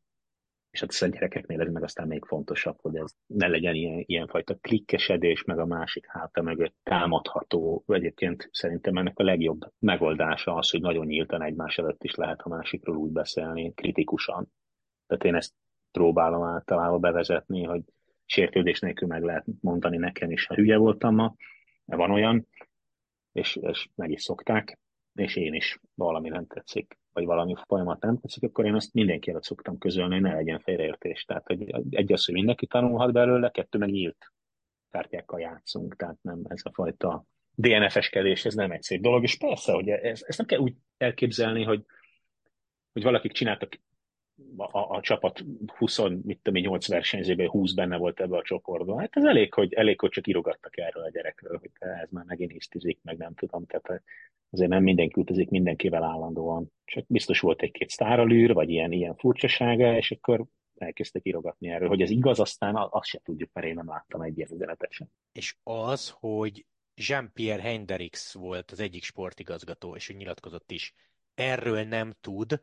És hát a gyerekeknél ez meg aztán még fontosabb, hogy ez ne legyen ilyen, ilyenfajta klikkesedés, meg a másik háta mögött támadható. Egyébként szerintem ennek a legjobb megoldása az, hogy nagyon nyíltan egymás előtt is lehet a másikról úgy beszélni, kritikusan. Tehát én ezt próbálom általában bevezetni, hogy sértődés nélkül meg lehet mondani nekem is, ha hülye voltam ma, van olyan, és, és meg is szokták, és én is valami nem tetszik, vagy valami folyamat nem tetszik, akkor én azt mindenki előtt szoktam közölni, hogy ne legyen félreértés. Tehát hogy egy az, hogy mindenki tanulhat belőle, kettő meg nyílt kártyákkal játszunk, tehát nem ez a fajta DNF-eskedés, ez nem egy szép dolog, és persze, hogy ez, ezt nem kell úgy elképzelni, hogy, hogy valakik csináltak a, a, csapat 20, mit tudom 8 versenyzőből 20 benne volt ebbe a csoportban. Hát ez elég, hogy, elég, hogy csak írogattak erről a gyerekről, hogy ez már megint hisztizik, meg nem tudom. Tehát azért nem mindenki utazik mindenkivel állandóan. Csak biztos volt egy-két sztáralűr, vagy ilyen, ilyen furcsasága, és akkor elkezdtek írogatni erről. Hogy ez igaz, aztán azt se tudjuk, mert én nem láttam egy ilyen üzenetet sem. És az, hogy Jean-Pierre Hendrix volt az egyik sportigazgató, és ő nyilatkozott is, erről nem tud,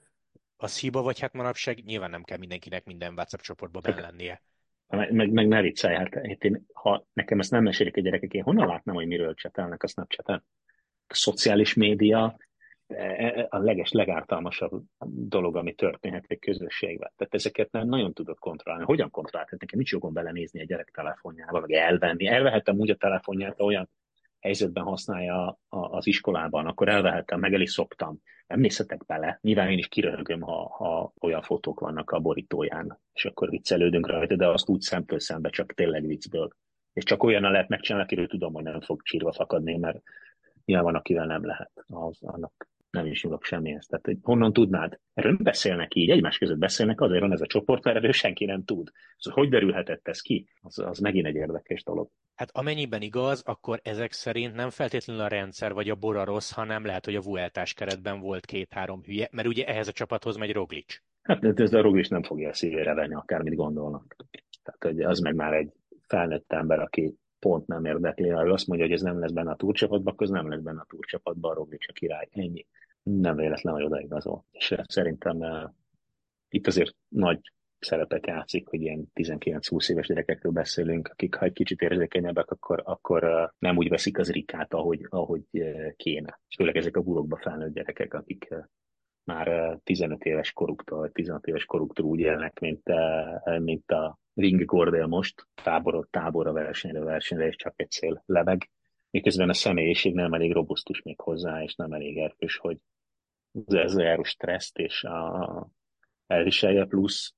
az hiba, vagy hát manapság nyilván nem kell mindenkinek minden WhatsApp csoportba benne lennie. Meg, meg, meg ne viccelj, hát én, ha nekem ezt nem mesélik a gyerekek, én honnan látnám, hogy miről csetelnek a Snapchat-en? A szociális média e, e, a leges, legártalmasabb dolog, ami történhet egy közösségben. Tehát ezeket nem nagyon tudod kontrollálni. Hogyan kontrollálni? Hát nekem nincs jogom belenézni a gyerek telefonjába, vagy elvenni. Elvehettem úgy a telefonját, olyan helyzetben használja az iskolában, akkor elvehettem, meg el is szoktam. Nem nézhetek bele. Nyilván én is kiröhögöm, ha, ha olyan fotók vannak a borítóján, és akkor viccelődünk rajta, de azt úgy szemtől szembe, csak tényleg viccből. És csak olyan lehet megcsinálni, akiről tudom, hogy nem fog csírva fakadni, mert nyilván van, akivel nem lehet. Az, annak nem is nyúlok semmihez. Tehát, hogy honnan tudnád? Erről nem beszélnek így, egymás között beszélnek, azért van ez a csoport, mert erről senki nem tud. Szóval hogy derülhetett ez ki? Az, az megint egy érdekes dolog. Hát amennyiben igaz, akkor ezek szerint nem feltétlenül a rendszer vagy a bora rossz, hanem lehet, hogy a Vueltás keretben volt két-három hülye, mert ugye ehhez a csapathoz megy Roglic. Hát ez a Roglic nem fogja a szívére venni, akármit gondolnak. Tehát hogy az meg már egy felnőtt ember, aki pont nem érdekli, ha azt mondja, hogy ez nem lesz benne a túrcsapatban, akkor ez nem lesz benne a túrcsapatban, a Roglic a király. Ennyi. Nem véletlen, hogy odaigazol. És szerintem uh, itt azért nagy szerepet játszik, hogy ilyen 19-20 éves gyerekekről beszélünk, akik ha egy kicsit érzékenyebbek, akkor, akkor uh, nem úgy veszik az rikát, ahogy, ahogy uh, kéne. És főleg ezek a burokba felnőtt gyerekek, akik uh, már 15 éves koruktól, 16 éves koruktól úgy élnek, mint, mint a Ring Gordel most, táborot táborra, versenyre versenyre, és csak egy cél leveg, miközben a személyiség nem elég robusztus még hozzá, és nem elég erős, hogy ez a stresszt és a elviselje, plusz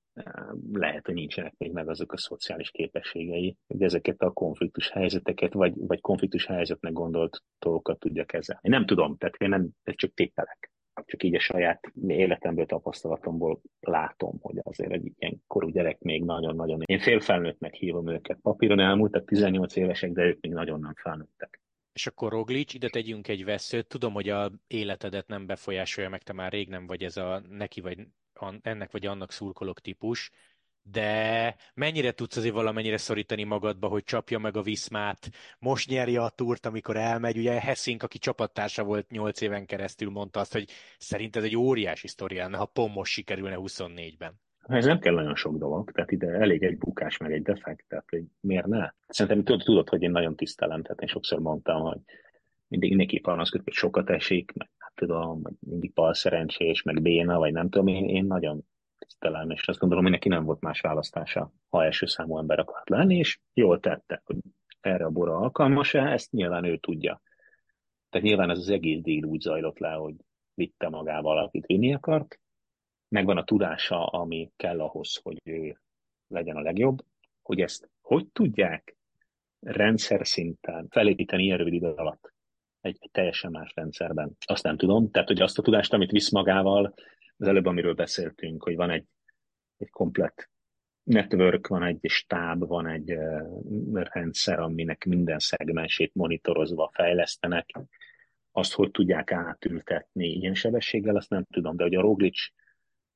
lehet, hogy nincsenek még meg azok a szociális képességei, hogy ezeket a konfliktus helyzeteket, vagy, vagy konfliktus helyzetnek gondolt dolgokat tudja kezelni. Nem tudom, tehát én nem, ez csak tételek csak így a saját életemből, tapasztalatomból látom, hogy azért egy ilyen korú gyerek még nagyon-nagyon... Én félfelnőttnek hívom őket. Papíron elmúltak 18 évesek, de ők még nagyon nem felnőttek. És akkor Roglic, ide tegyünk egy veszőt. Tudom, hogy a életedet nem befolyásolja, meg te már rég nem vagy ez a neki vagy ennek vagy annak szurkolók típus, de mennyire tudsz azért valamennyire szorítani magadba, hogy csapja meg a Viszmát, most nyerje a túrt, amikor elmegy, ugye Hessink, aki csapattársa volt 8 éven keresztül, mondta azt, hogy szerint ez egy óriási sztori lenne, ha pont most sikerülne 24-ben. Ez nem kell nagyon sok dolog, tehát ide elég egy bukás, meg egy defekt, tehát hogy miért ne? Szerintem tudod, tudod hogy én nagyon tisztelem, tehát én sokszor mondtam, hogy mindig mindenki panaszkodik, hogy sokat esik, meg hát tudom, mindig bal szerencsés, meg béna, vagy nem tudom, én, én nagyon tisztelem, és azt gondolom, hogy neki nem volt más választása, ha első számú ember akart lenni, és jól tette, hogy erre a bora alkalmas-e, ezt nyilván ő tudja. Tehát nyilván ez az egész díl úgy zajlott le, hogy vitte magával, akit vinni akart, megvan a tudása, ami kell ahhoz, hogy ő legyen a legjobb, hogy ezt hogy tudják rendszer szinten felépíteni ilyen rövid idő alatt. egy, egy teljesen más rendszerben. Azt nem tudom. Tehát, hogy azt a tudást, amit visz magával, az előbb, amiről beszéltünk, hogy van egy, egy komplet network, van egy stáb, van egy uh, rendszer, aminek minden szegmensét monitorozva fejlesztenek, azt, hogy tudják átültetni ilyen sebességgel, azt nem tudom, de hogy a Roglic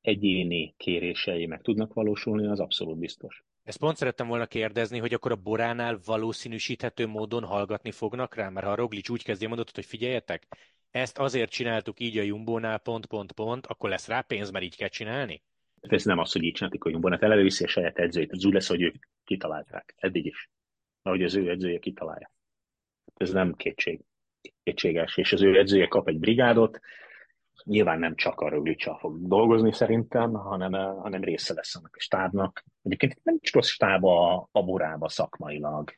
egyéni kérései meg tudnak valósulni, az abszolút biztos. Ezt pont szerettem volna kérdezni, hogy akkor a boránál valószínűsíthető módon hallgatni fognak rá, mert ha a Roglic úgy kezdi mondatot, hogy figyeljetek, ezt azért csináltuk így a Jumbónál, pont, pont, pont, akkor lesz rá pénz, mert így kell csinálni? Ez nem az, hogy így csináltuk a Jumbónát, előviszi a saját edzőjét, az úgy lesz, hogy ők kitalálták, eddig is. Ahogy az ő edzője kitalálja. Ez nem kétség, kétséges, és az ő edzője kap egy brigádot, nyilván nem csak a Röglicsal fog dolgozni szerintem, hanem, hanem része lesz annak a stábnak. Egyébként nem is rossz stáb a, a borába szakmailag.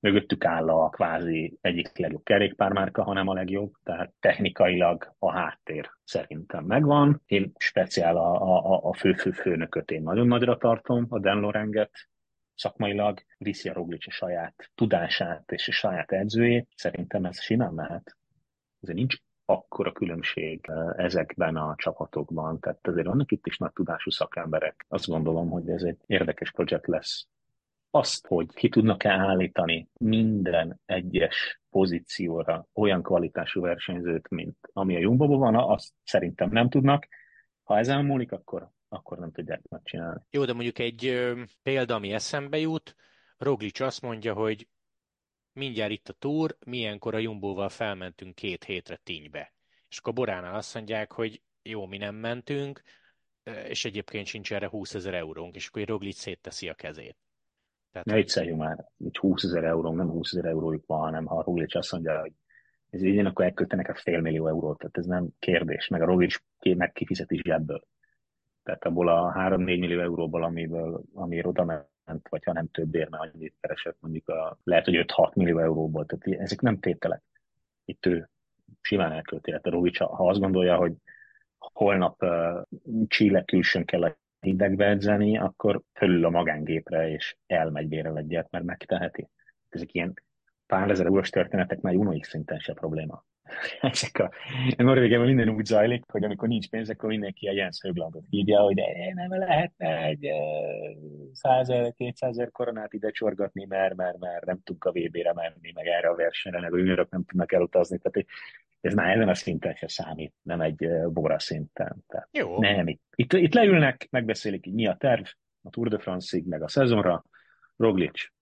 Mögöttük áll a kvázi egyik legjobb kerékpármárka, hanem a legjobb, tehát technikailag a háttér szerintem megvan. Én speciál a, a, a fő-fő főnököt én nagyon nagyra tartom, a Dan Lorenget, szakmailag viszi a Roglic a saját tudását és a saját edzőjét. Szerintem ez simán mehet. Ez nincs akkora különbség eh, ezekben a csapatokban. Tehát azért vannak itt is nagy tudású szakemberek. Azt gondolom, hogy ez egy érdekes projekt lesz. Azt, hogy ki tudnak-e állítani minden egyes pozícióra olyan kvalitású versenyzőt, mint ami a jumbo van, azt szerintem nem tudnak. Ha ezen múlik, akkor, akkor nem tudják megcsinálni. Jó, de mondjuk egy ö, példa, ami eszembe jut, Roglic azt mondja, hogy mindjárt itt a túr, milyenkor a Jumbóval felmentünk két hétre Tinybe. És akkor Boránál azt mondják, hogy jó, mi nem mentünk, és egyébként sincs erre 20 ezer eurónk, és akkor Roglic szétteszi a kezét. Tehát, ne vicceljünk már, így 20 ezer eurónk, nem 20 ezer eurójuk van, hanem ha a Roglic azt mondja, hogy ez így akkor elköltenek a fél millió eurót, tehát ez nem kérdés, meg a Roglic meg kifizeti zsebből. Tehát abból a 3-4 millió euróból, amiből, ami oda vagy ha nem többért, mert annyit keresett, mondjuk a, lehet, hogy 5-6 millió euróból. Tehát ezek nem tételek. Itt ő simán elkölti. Tehát a Rovics, ha azt gondolja, hogy holnap uh, Chile külsőn kell a hidegbe edzeni, akkor fölül a magángépre, és elmegy bérel egyet, mert megteheti. Ezek ilyen pár ezer eurós történetek már UNOX szinten se probléma. *laughs* Ezek a Norvégiában minden úgy zajlik, hogy amikor nincs pénz, akkor mindenki a Jens Höglandot hívja, hogy de nem lehetne egy 100 200 ezer koronát ide csorgatni, mert, mert, mert nem tudunk a VB-re menni, meg erre a versenyre, meg a juniorok nem tudnak elutazni. Tehát ez már ezen a szinten se számít, nem egy bora szinten. Tehát Jó. Nem, itt, itt, itt leülnek, megbeszélik, hogy mi a terv a Tour de France-ig, meg a szezonra. Roglic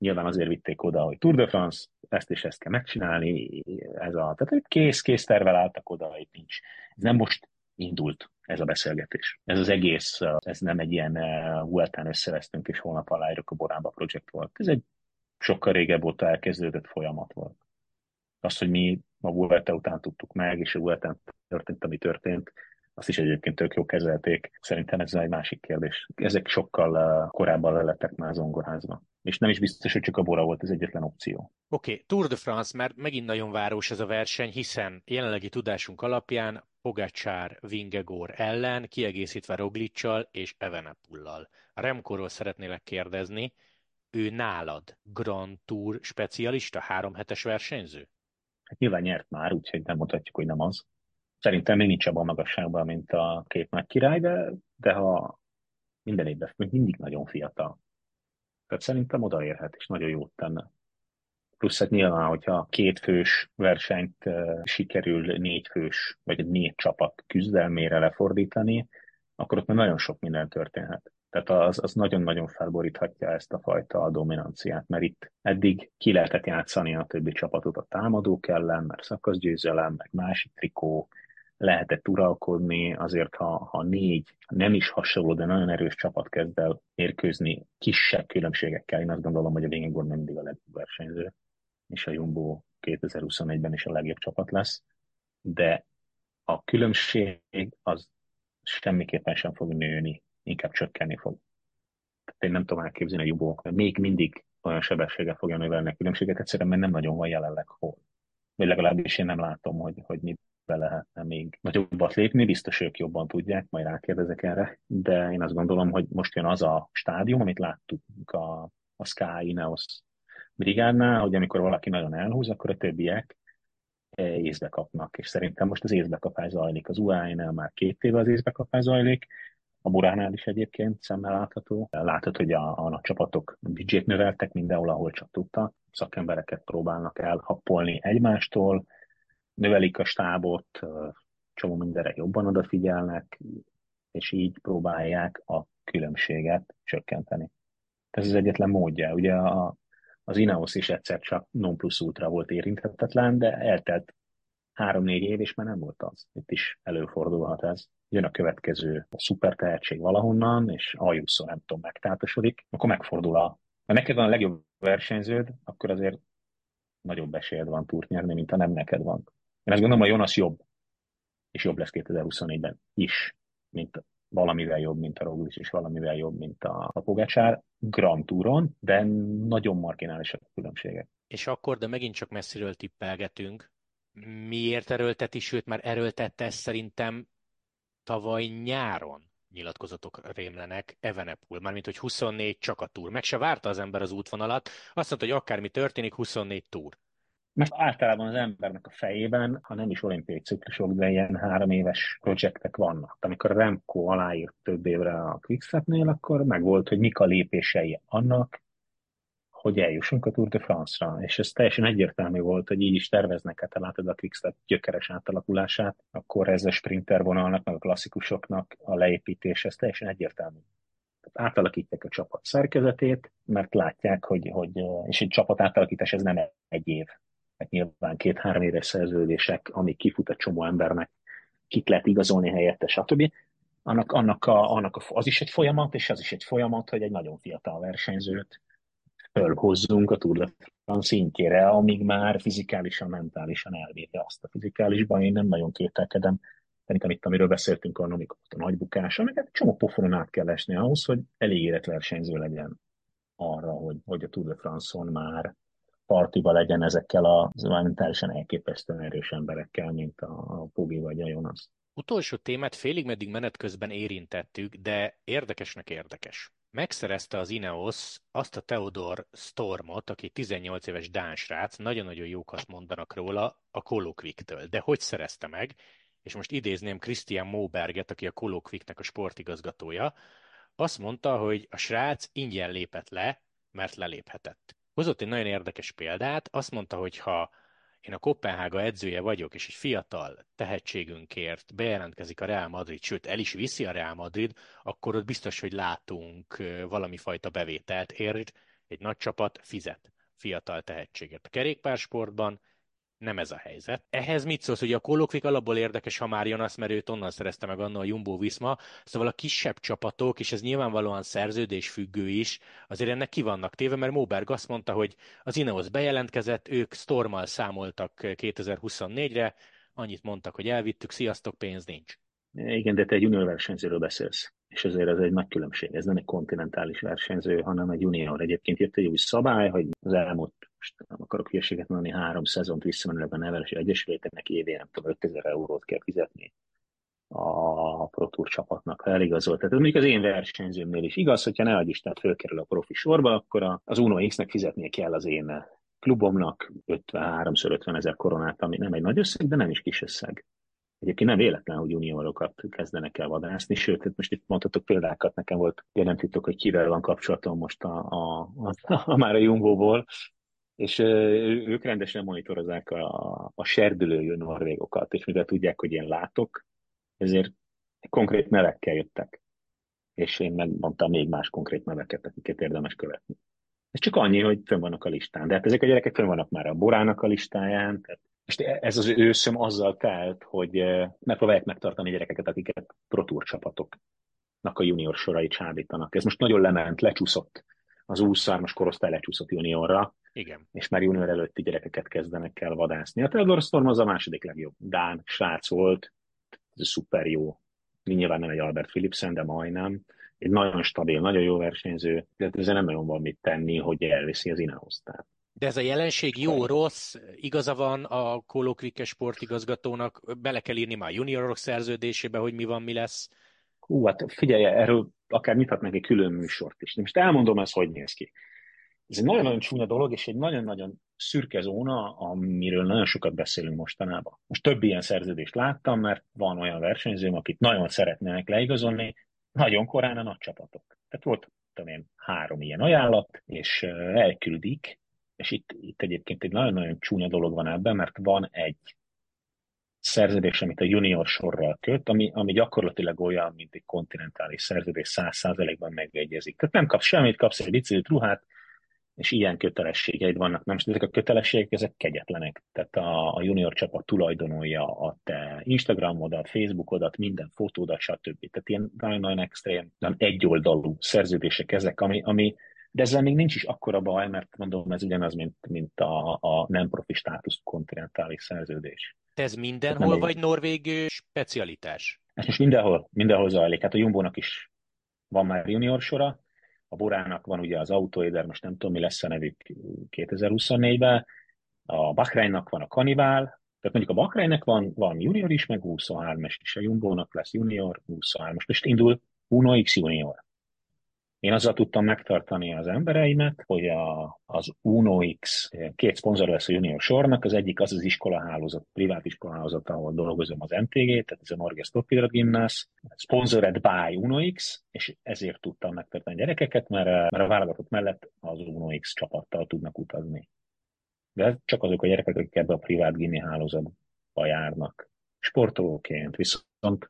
nyilván azért vitték oda, hogy Tour de France, ezt és ezt kell megcsinálni, ez a, tehát kész, kész tervel álltak oda, itt nincs. Ez nem most indult ez a beszélgetés. Ez az egész, ez nem egy ilyen Vueltán összevesztünk, és holnap aláírok a Borába projekt volt. Ez egy sokkal régebb óta elkezdődött folyamat volt. Az, hogy mi a Vuelta után tudtuk meg, és a Vueltán történt, ami történt, azt is egyébként tök jó kezelték. Szerintem ez egy másik kérdés. Ezek sokkal korábban lelettek már zongorázva. És nem is biztos, hogy csak a Bora volt az egyetlen opció. Oké, okay, Tour de France, mert megint nagyon város ez a verseny, hiszen jelenlegi tudásunk alapján Pogacsár Vingegor ellen, kiegészítve Roglicsal és Evenepullal. Remkorról szeretnélek kérdezni, ő nálad Grand Tour specialista, három hetes versenyző? Hát nyilván nyert már, úgyhogy nem mutatjuk, hogy nem az. Szerintem még nincs abban a magasságban, mint a két nagy király, de, de ha minden évben mindig nagyon fiatal. Tehát szerintem odaérhet, és nagyon jót tenne. Plusz hát nyilván, hogyha két fős versenyt uh, sikerül négy fős, vagy négy csapat küzdelmére lefordítani, akkor ott már nagyon sok minden történhet. Tehát az, az nagyon-nagyon felboríthatja ezt a fajta dominanciát, mert itt eddig ki lehetett játszani a többi csapatot a támadók ellen, mert szakaszgyőzelem, meg másik trikó, lehetett uralkodni, azért ha, ha négy nem is hasonló, de nagyon erős csapat kezd el érkőzni kisebb különbségekkel, én azt gondolom, hogy a Vingegaard mindig a legjobb versenyző, és a Jumbo 2021-ben is a legjobb csapat lesz, de a különbség az semmiképpen sem fog nőni, inkább csökkenni fog. Tehát én nem tudom elképzelni, a Jumbo még mindig olyan sebességgel fogja növelni a különbséget, egyszerűen mert nem nagyon van jelenleg hol. Vagy legalábbis én nem látom, hogy, hogy mit be lehetne még nagyobbat lépni, biztos ők jobban tudják, majd rákérdezek erre, de én azt gondolom, hogy most jön az a stádium, amit láttuk a, a Sky Ineos brigádnál, hogy amikor valaki nagyon elhúz, akkor a többiek észbe kapnak, és szerintem most az észbekapás zajlik. Az UAE-nál már két éve az észbekapás zajlik, a Buránál is egyébként szemmel látható. Látható, hogy a, a csapatok büdzsét növeltek mindenhol, ahol csak tudtak. Szakembereket próbálnak elhappolni egymástól, növelik a stábot, csomó mindenre jobban odafigyelnek, és így próbálják a különbséget csökkenteni. Ez az egyetlen módja. Ugye a, az Ineos is egyszer csak non plus ultra volt érintetlen, de eltelt három-négy év, és már nem volt az. Itt is előfordulhat ez. Jön a következő a szuper tehetség valahonnan, és Ajuszó nem tudom, megtátosodik, akkor megfordul a... Ha neked van a legjobb versenyződ, akkor azért nagyobb esélyed van túrt nyerni, mint ha nem neked van. Én azt gondolom, hogy Jonas jobb, és jobb lesz 2024-ben is, mint valamivel jobb, mint a Roglic, és valamivel jobb, mint a, a Pogácsár Grand Touron, de nagyon marginálisak a különbségek. És akkor, de megint csak messziről tippelgetünk, miért erőlteti, sőt már erőltette ezt szerintem tavaly nyáron nyilatkozatok rémlenek Evenepul, mármint hogy 24 csak a túr. Meg se várta az ember az útvonalat, azt mondta, hogy akármi történik, 24 túr. Mert általában az embernek a fejében, ha nem is olimpiai ciklusok, de ilyen három éves projektek vannak. Amikor Remco aláírt több évre a Quickstepnél, akkor meg volt, hogy mik a lépései annak, hogy eljussunk a Tour de France-ra, és ez teljesen egyértelmű volt, hogy így is terveznek, hát látod a Quickstep gyökeres átalakulását, akkor ez a sprinter vonalnak, meg a klasszikusoknak a leépítés, ez teljesen egyértelmű. Tehát átalakítják a csapat szerkezetét, mert látják, hogy, hogy és egy csapat átalakítás ez nem egy év. Hát nyilván két-három éves szerződések, amik kifut a csomó embernek, kik lehet igazolni helyette, stb. Annak, annak, a, annak a, az is egy folyamat, és az is egy folyamat, hogy egy nagyon fiatal versenyzőt fölhozzunk a Tour de France szintjére, amíg már fizikálisan, mentálisan elvéve azt a fizikálisban. Én nem nagyon kételkedem. Szerintem itt, amiről beszéltünk a amikor a nagy bukás, amiket csomó pofonon át kell esni ahhoz, hogy elég versenyző legyen arra, hogy, hogy a Tour de France-on már partiba legyen ezekkel a mentálisan elképesztően erős emberekkel, mint a, a Pogi vagy a Jonas. Utolsó témát félig meddig menet közben érintettük, de érdekesnek érdekes megszerezte az Ineos azt a Theodor Stormot, aki 18 éves Dán srác, nagyon-nagyon jókat mondanak róla a Kolokviktől. De hogy szerezte meg? És most idézném Christian Moberget, aki a Kolokviknek a sportigazgatója, azt mondta, hogy a srác ingyen lépett le, mert leléphetett. Hozott egy nagyon érdekes példát, azt mondta, hogy ha én a Kopenhága edzője vagyok, és egy fiatal tehetségünkért bejelentkezik a Real Madrid, sőt el is viszi a Real Madrid, akkor ott biztos, hogy látunk valami fajta bevételt ér, egy nagy csapat fizet fiatal tehetséget. A kerékpársportban nem ez a helyzet. Ehhez mit szólsz, hogy a Kolokvik alapból érdekes, ha már jön azt, mert őt onnan szerezte meg anna a Jumbo Visma, szóval a kisebb csapatok, és ez nyilvánvalóan szerződés függő is, azért ennek ki vannak téve, mert Móberg azt mondta, hogy az Ineos bejelentkezett, ők Stormal számoltak 2024-re, annyit mondtak, hogy elvittük, sziasztok, pénz nincs. Igen, de te egy junior versenyzőről beszélsz, és ezért ez egy nagy különbség. Ez nem egy kontinentális versenyző, hanem egy junior. Egyébként jött egy új szabály, hogy az elmúlt, most nem akarok hülyeséget mondani, három szezont visszamenőleg a nevelési egyesületeknek évén, nem tudom, 5000 eurót kell fizetni a Pro Tour csapatnak, ha eligazolt. Tehát mondjuk az én versenyzőmnél is igaz, hogyha ne Isten fölkerül a profi sorba, akkor az Uno X-nek fizetnie kell az én klubomnak 53-szor 50 ezer koronát, ami nem egy nagy összeg, de nem is kis összeg. Egyébként nem véletlen, hogy juniorokat kezdenek el vadászni, sőt, hát most itt mondhatok példákat, nekem volt, nem titok, hogy kivel van kapcsolatom most a, a, a, a már a Jumbo-ból, és ők rendesen monitorozzák a, a serdülő norvégokat, és mivel tudják, hogy én látok, ezért konkrét nevekkel jöttek. És én megmondtam még más konkrét neveket, akiket érdemes követni. Ez csak annyi, hogy fönn vannak a listán. De hát ezek a gyerekek fönn vannak már a Borának a listáján, tehát és ez az őszöm azzal telt, hogy megpróbálják megtartani gyerekeket, akiket protúr csapatoknak a junior sorai csábítanak. Ez most nagyon lement, lecsúszott. Az 23-as korosztály lecsúszott juniorra, Igen. és már junior előtti gyerekeket kezdenek el vadászni. A Theodor Storm az a második legjobb. Dán srác volt, ez szuper jó. Nyilván nem egy Albert Philipsen, de majdnem. Egy nagyon stabil, nagyon jó versenyző, de ezzel nem nagyon van mit tenni, hogy elviszi az. Tehát de ez a jelenség jó, rossz, igaza van a Kolokvike sportigazgatónak, bele kell írni már juniorok szerződésébe, hogy mi van, mi lesz. Hú, hát figyelj, erről akár nyithatnánk egy külön műsort is. De most elmondom ezt, hogy néz ki. Ez egy nagyon-nagyon csúnya dolog, és egy nagyon-nagyon szürke zóna, amiről nagyon sokat beszélünk mostanában. Most több ilyen szerződést láttam, mert van olyan versenyzőm, akit nagyon szeretnének leigazolni, nagyon korán a nagy csapatok. Tehát volt, tudom én, három ilyen ajánlat, és elküldik, és itt, itt egyébként egy nagyon-nagyon csúnya dolog van ebben, mert van egy szerződés, amit a junior sorral köt, ami, ami gyakorlatilag olyan, mint egy kontinentális szerződés, száz százalékban megegyezik. Tehát nem kapsz semmit, kapsz egy biciklit, ruhát, és ilyen kötelességeid vannak. Nem, ezek a kötelességek, ezek kegyetlenek. Tehát a, a junior csapat tulajdonolja a te Instagramodat, Facebookodat, minden fotódat, stb. Tehát ilyen nagyon-nagyon extrém, nem egyoldalú szerződések ezek, ami, ami de ezzel még nincs is akkora baj, mert mondom, ez ugyanaz, mint, mint a, a nem profi státusz kontinentális szerződés. Ez mindenhol, vagy norvég specialitás? Ez most mindenhol, mindenhol zajlik. Hát a Jumbónak is van már junior sora, a Borának van ugye az Autoéder, most nem tudom, mi lesz a nevük 2024-ben, a Bakreinnak van a Kanibál, tehát mondjuk a Bakreinnek van, van junior is, meg 23-es is, a Jumbónak lesz junior, 23-as. Most indul Uno X junior. Én azzal tudtam megtartani az embereimet, hogy a, az UNOX két szponzor lesz a junior sornak, az egyik az az iskolahálózat, privát iskolahálózat, ahol dolgozom az MTG, tehát ez a Norges Toppidrat Gymnás, sponsored by UNOX, és ezért tudtam megtartani a gyerekeket, mert, mert a válogatott mellett az UNOX csapattal tudnak utazni. De csak azok a gyerekek, akik ebbe a privát gimi hálózatba járnak sportolóként. Viszont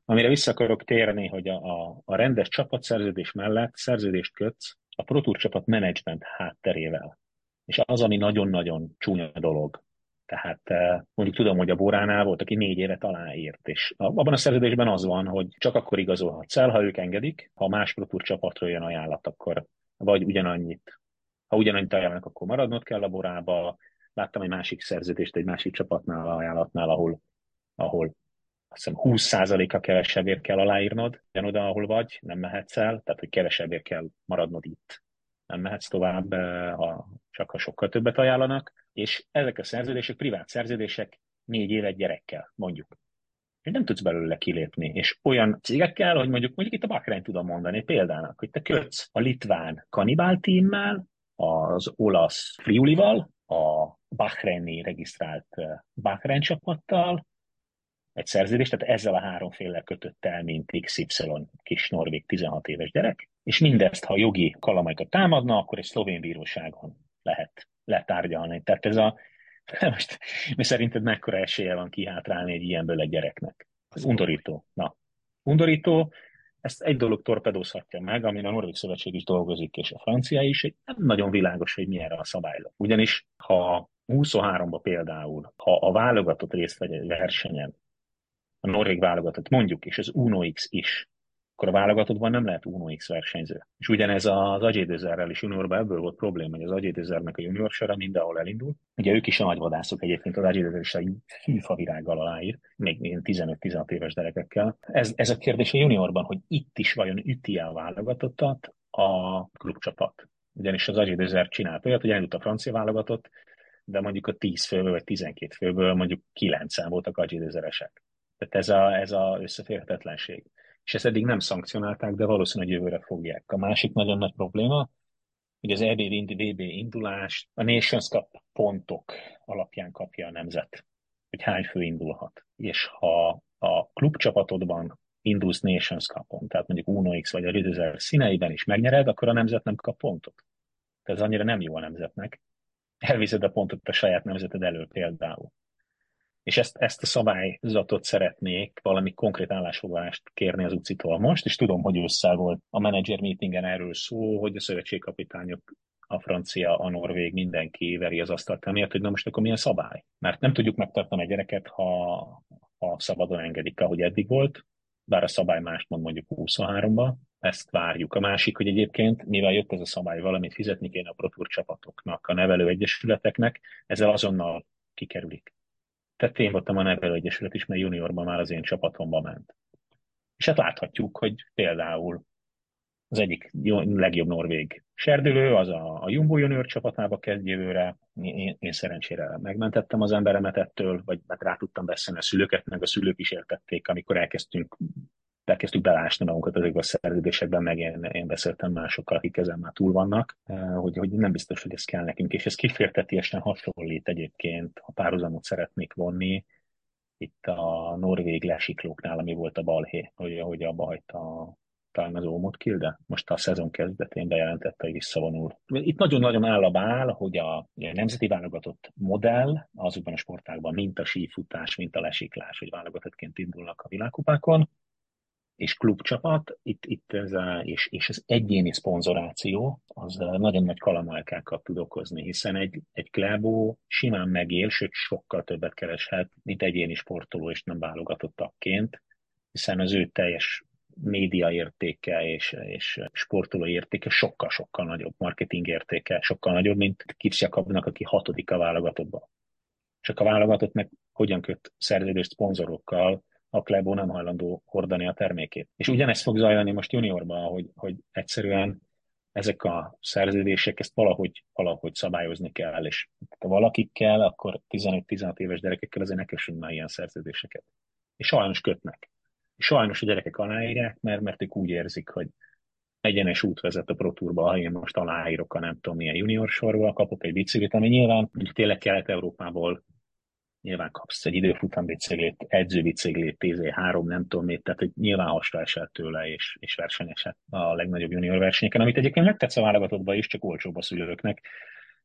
amire vissza akarok térni, hogy a, a, a rendes csapatszerződés mellett szerződést kötsz a Pro Tour csapat menedzsment hátterével. És az, ami nagyon-nagyon csúnya dolog. Tehát eh, mondjuk tudom, hogy a Boránál volt, aki négy évet aláírt, és abban a szerződésben az van, hogy csak akkor igazolhatsz el, ha ők engedik, ha más Pro Tour csapatról jön ajánlat, akkor vagy ugyanannyit. Ha ugyanannyit ajánlanak, akkor maradnod kell a Borába. Láttam egy másik szerződést egy másik csapatnál, ajánlatnál, ahol, ahol azt hiszem 20%-a kevesebbért kell aláírnod, oda, ahol vagy, nem mehetsz el, tehát hogy kevesebbért kell maradnod itt. Nem mehetsz tovább, eh, ha, csak ha sokkal többet ajánlanak, és ezek a szerződések, privát szerződések négy évet gyerekkel, mondjuk. És nem tudsz belőle kilépni. És olyan cégekkel, hogy mondjuk, mondjuk itt a Bakrány tudom mondani példának, hogy te kötsz a litván kanibál tímmel, az olasz Friulival, a Bahreini regisztrált eh, Bahrein csapattal, egy szerződést, tehát ezzel a három féllel kötött el, mint XY kis norvég 16 éves gyerek, és mindezt, ha jogi kalamaikat támadna, akkor egy szlovén bíróságon lehet letárgyalni. Tehát ez a, *laughs* most mi szerinted mekkora esélye van kihátrálni egy ilyenből egy gyereknek? Ez undorító. Na, undorító, ezt egy dolog torpedózhatja meg, amin a Norvég Szövetség is dolgozik, és a francia is, hogy nem nagyon világos, hogy mi erre a szabályok. Ugyanis, ha 23-ba például, ha a válogatott részt vegy egy versenyen, a norvég válogatott, mondjuk, és az Uno X is, akkor a válogatottban nem lehet Uno X versenyző. És ugyanez az Agyédőzerrel is juniorban ebből volt probléma, hogy az Agyédőzernek a junior sora mindenhol elindul. Ugye ők is a nagyvadászok egyébként, az Agyédőzer is egy hűfa virággal aláír, még 15-16 éves gyerekekkel. Ez, ez a kérdés a juniorban, hogy itt is vajon üti a válogatottat a klubcsapat. Ugyanis az Agyédőzer csinált olyat, hogy elindult a francia válogatott, de mondjuk a 10 főből vagy 12 főből mondjuk 9 voltak agyédőzeresek. Tehát ez a, ez a összeférhetetlenség. És ezt eddig nem szankcionálták, de valószínűleg jövőre fogják. A másik nagyon nagy probléma, hogy az EBB VB indulást a Nations Cup pontok alapján kapja a nemzet, hogy hány fő indulhat. És ha a klubcsapatodban indulsz Nations Cup-on, tehát mondjuk Uno X vagy a Ridezer színeiben is megnyered, akkor a nemzet nem kap pontot. Tehát ez annyira nem jó a nemzetnek. Elviszed a pontot a saját nemzeted elől például és ezt, ezt a szabályzatot szeretnék valami konkrét állásfoglalást kérni az UCI-tól most, és tudom, hogy ősszel volt a menedzser meetingen erről szó, hogy a szövetségkapitányok a francia, a norvég, mindenki veri az asztalt emiatt, hogy na most akkor milyen szabály? Mert nem tudjuk megtartani a gyereket, ha, ha szabadon engedik, ahogy eddig volt, bár a szabály mást mond mondjuk 23-ba, ezt várjuk. A másik, hogy egyébként, mivel jött ez a szabály, valamit fizetni kéne a protúr csapatoknak, a nevelő egyesületeknek, ezzel azonnal kikerülik. Tehát én voltam a Nevelő Egyesület is, mert juniorban már az én csapatomba ment. És hát láthatjuk, hogy például az egyik legjobb norvég serdülő, az a, a Jumbo junior csapatába kezd jövőre. Én, én szerencsére megmentettem az emberemet ettől, vagy hát rá tudtam beszélni a szülőket, meg a szülők is értették, amikor elkezdtünk elkezdtük belásni magunkat ezekbe a szerződésekben, meg én, én beszéltem másokkal, akik ezen már túl vannak, hogy, hogy nem biztos, hogy ez kell nekünk, és ez kifértetiesen hasonlít egyébként, ha párhuzamot szeretnék vonni, itt a norvég lesiklóknál, ami volt a balhé, hogy, hogy abba hagyta talán az Ómot Kilde, most a szezon kezdetén bejelentette, hogy visszavonul. Itt nagyon-nagyon áll a bál, hogy a, a nemzeti válogatott modell azokban a sportákban, mint a sífutás, mint a lesiklás, hogy válogatottként indulnak a világkupákon, és klubcsapat, itt, itt ez a, és, és az egyéni szponzoráció, az nagyon nagy kalamajkákat tud okozni, hiszen egy, egy klebó simán megél, sőt sokkal többet kereshet, mint egyéni sportoló, és nem válogatottakként, hiszen az ő teljes média értéke és, és sportoló értéke sokkal-sokkal nagyobb, marketing értéke sokkal nagyobb, mint Kicsi Jakabnak, aki hatodik a válogatottban. Csak a válogatott meg hogyan köt szerződést szponzorokkal, a Klebo nem hajlandó hordani a termékét. És ugyanezt fog zajlani most juniorban, hogy, hogy egyszerűen ezek a szerződések, ezt valahogy, valahogy szabályozni kell, és ha valakik kell, akkor 15-16 éves gyerekekkel azért ne kössünk már ilyen szerződéseket. És sajnos kötnek. És sajnos a gyerekek aláírják, mert, mert ők úgy érzik, hogy egyenes út vezet a Pro Tourba, ha én most aláírok a nem tudom milyen junior sorba, kapok egy biciklit, ami nyilván tényleg Kelet-Európából nyilván kapsz egy időfutam biciklét, edzőbiciklét, TZ3, nem tudom mit, tehát hogy nyilván hasra esett tőle, és, és versenyesett a legnagyobb junior versenyeken, amit egyébként megtetsz a válogatottba is, csak olcsóbb a szülőknek.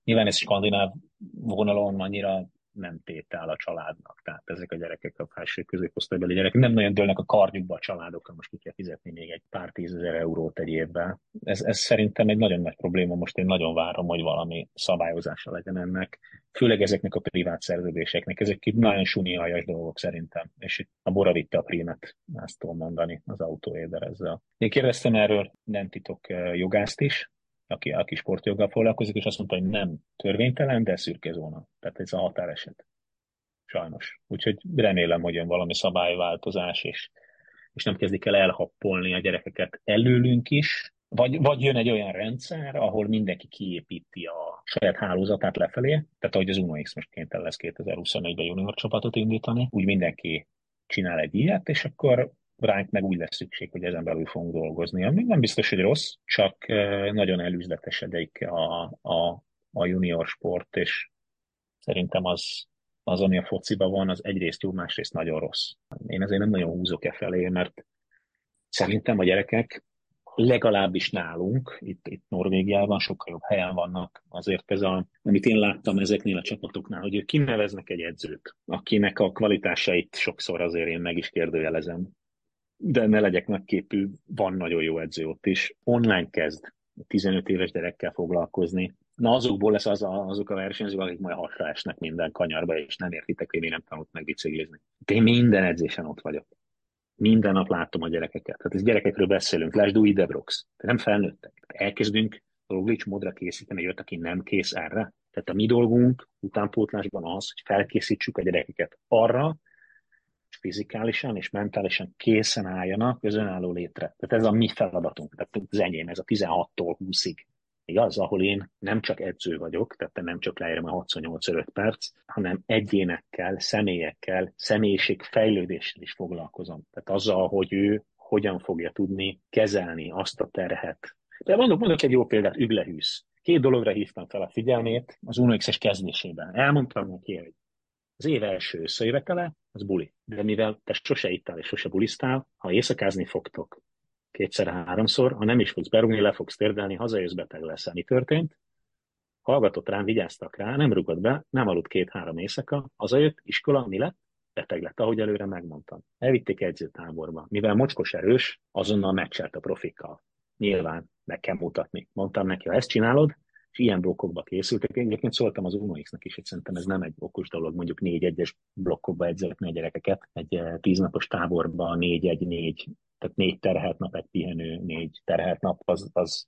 Nyilván ez skandináv vonalon annyira nem tétel a családnak. Tehát ezek a gyerekek, a felső középosztálybeli gyerekek nem nagyon dőlnek a kardjukba a családokra, most ki kell fizetni még egy pár tízezer eurót egy évben. Ez, ez szerintem egy nagyon nagy probléma, most én nagyon várom, hogy valami szabályozása legyen ennek, főleg ezeknek a privát szerződéseknek. Ezek nagyon suniajas dolgok szerintem, és itt a Bora vitte a prímet, ezt tudom mondani az autóéder ezzel. Én kérdeztem erről, nem titok eh, jogást is, aki, aki sportjoggal foglalkozik, és azt mondta, hogy nem törvénytelen, de szürke zóna. Tehát ez a határeset. Sajnos. Úgyhogy remélem, hogy jön valami szabályváltozás, és, és nem kezdik el elhappolni a gyerekeket előlünk is, vagy, vagy jön egy olyan rendszer, ahol mindenki kiépíti a saját hálózatát lefelé, tehát ahogy az Uno X most kénytelen lesz 2024-ben junior csapatot indítani, úgy mindenki csinál egy ilyet, és akkor ránk meg úgy lesz szükség, hogy ezen belül fogunk dolgozni. Ami nem biztos, hogy rossz, csak nagyon elüzletesedik a, a, a junior sport, és szerintem az, az, ami a fociban van, az egyrészt jó, másrészt nagyon rossz. Én ezért nem nagyon húzok e felé, mert szerintem a gyerekek legalábbis nálunk, itt, itt Norvégiában sokkal jobb helyen vannak. Azért ez a, amit én láttam ezeknél a csapatoknál, hogy ők kineveznek egy edzőt, akinek a kvalitásait sokszor azért én meg is kérdőjelezem de ne legyek nagyképű, van nagyon jó edző ott is. Online kezd 15 éves gyerekkel foglalkozni. Na azokból lesz az a, azok a versenyzők, akik majd hasra esnek minden kanyarba, és nem értitek, hogy mi nem tanult meg biciklizni. Én minden edzésen ott vagyok. Minden nap látom a gyerekeket. Tehát ez gyerekekről beszélünk. Lásd új Debrox. nem felnőttek. Elkezdünk Roglic módra készíteni, jött, aki nem kész erre. Tehát a mi dolgunk utánpótlásban az, hogy felkészítsük a gyerekeket arra, fizikálisan és mentálisan készen álljanak az önálló létre. Tehát ez a mi feladatunk, tehát az enyém, ez a 16-tól 20-ig. Igaz, ahol én nem csak edző vagyok, tehát nem csak leírom a 68 perc, hanem egyénekkel, személyekkel, személyiség fejlődéssel is foglalkozom. Tehát azzal, hogy ő hogyan fogja tudni kezelni azt a terhet. De mondok, mondok egy jó példát, Üglehűsz. Két dologra hívtam fel a figyelmét az UNOX-es kezdésében. Elmondtam neki, hogy az év első összejövetele, az buli. De mivel te sose ittál és sose bulisztál, ha éjszakázni fogtok kétszer-háromszor, ha nem is fogsz berúgni, le fogsz térdelni, hazajössz, beteg lesz. Mi történt? Hallgatott rám, vigyáztak rá, nem rugott be, nem aludt két-három éjszaka, hazajött, iskola, mi lett? Beteg lett, ahogy előre megmondtam. Elvitték edzőtáborba. Mivel mocskos erős, azonnal meccselt a profikkal. Nyilván meg kell mutatni. Mondtam neki, ha ezt csinálod, és ilyen blokkokba készültek. Én egyébként szóltam az UNOX-nek is, hogy szerintem ez nem egy okos dolog, mondjuk négy-egyes blokkokba edzetni a gyerekeket, egy eh, tíznapos táborba négy-egy-négy, tehát négy terhelt nap, egy pihenő, négy terhelt nap, az, az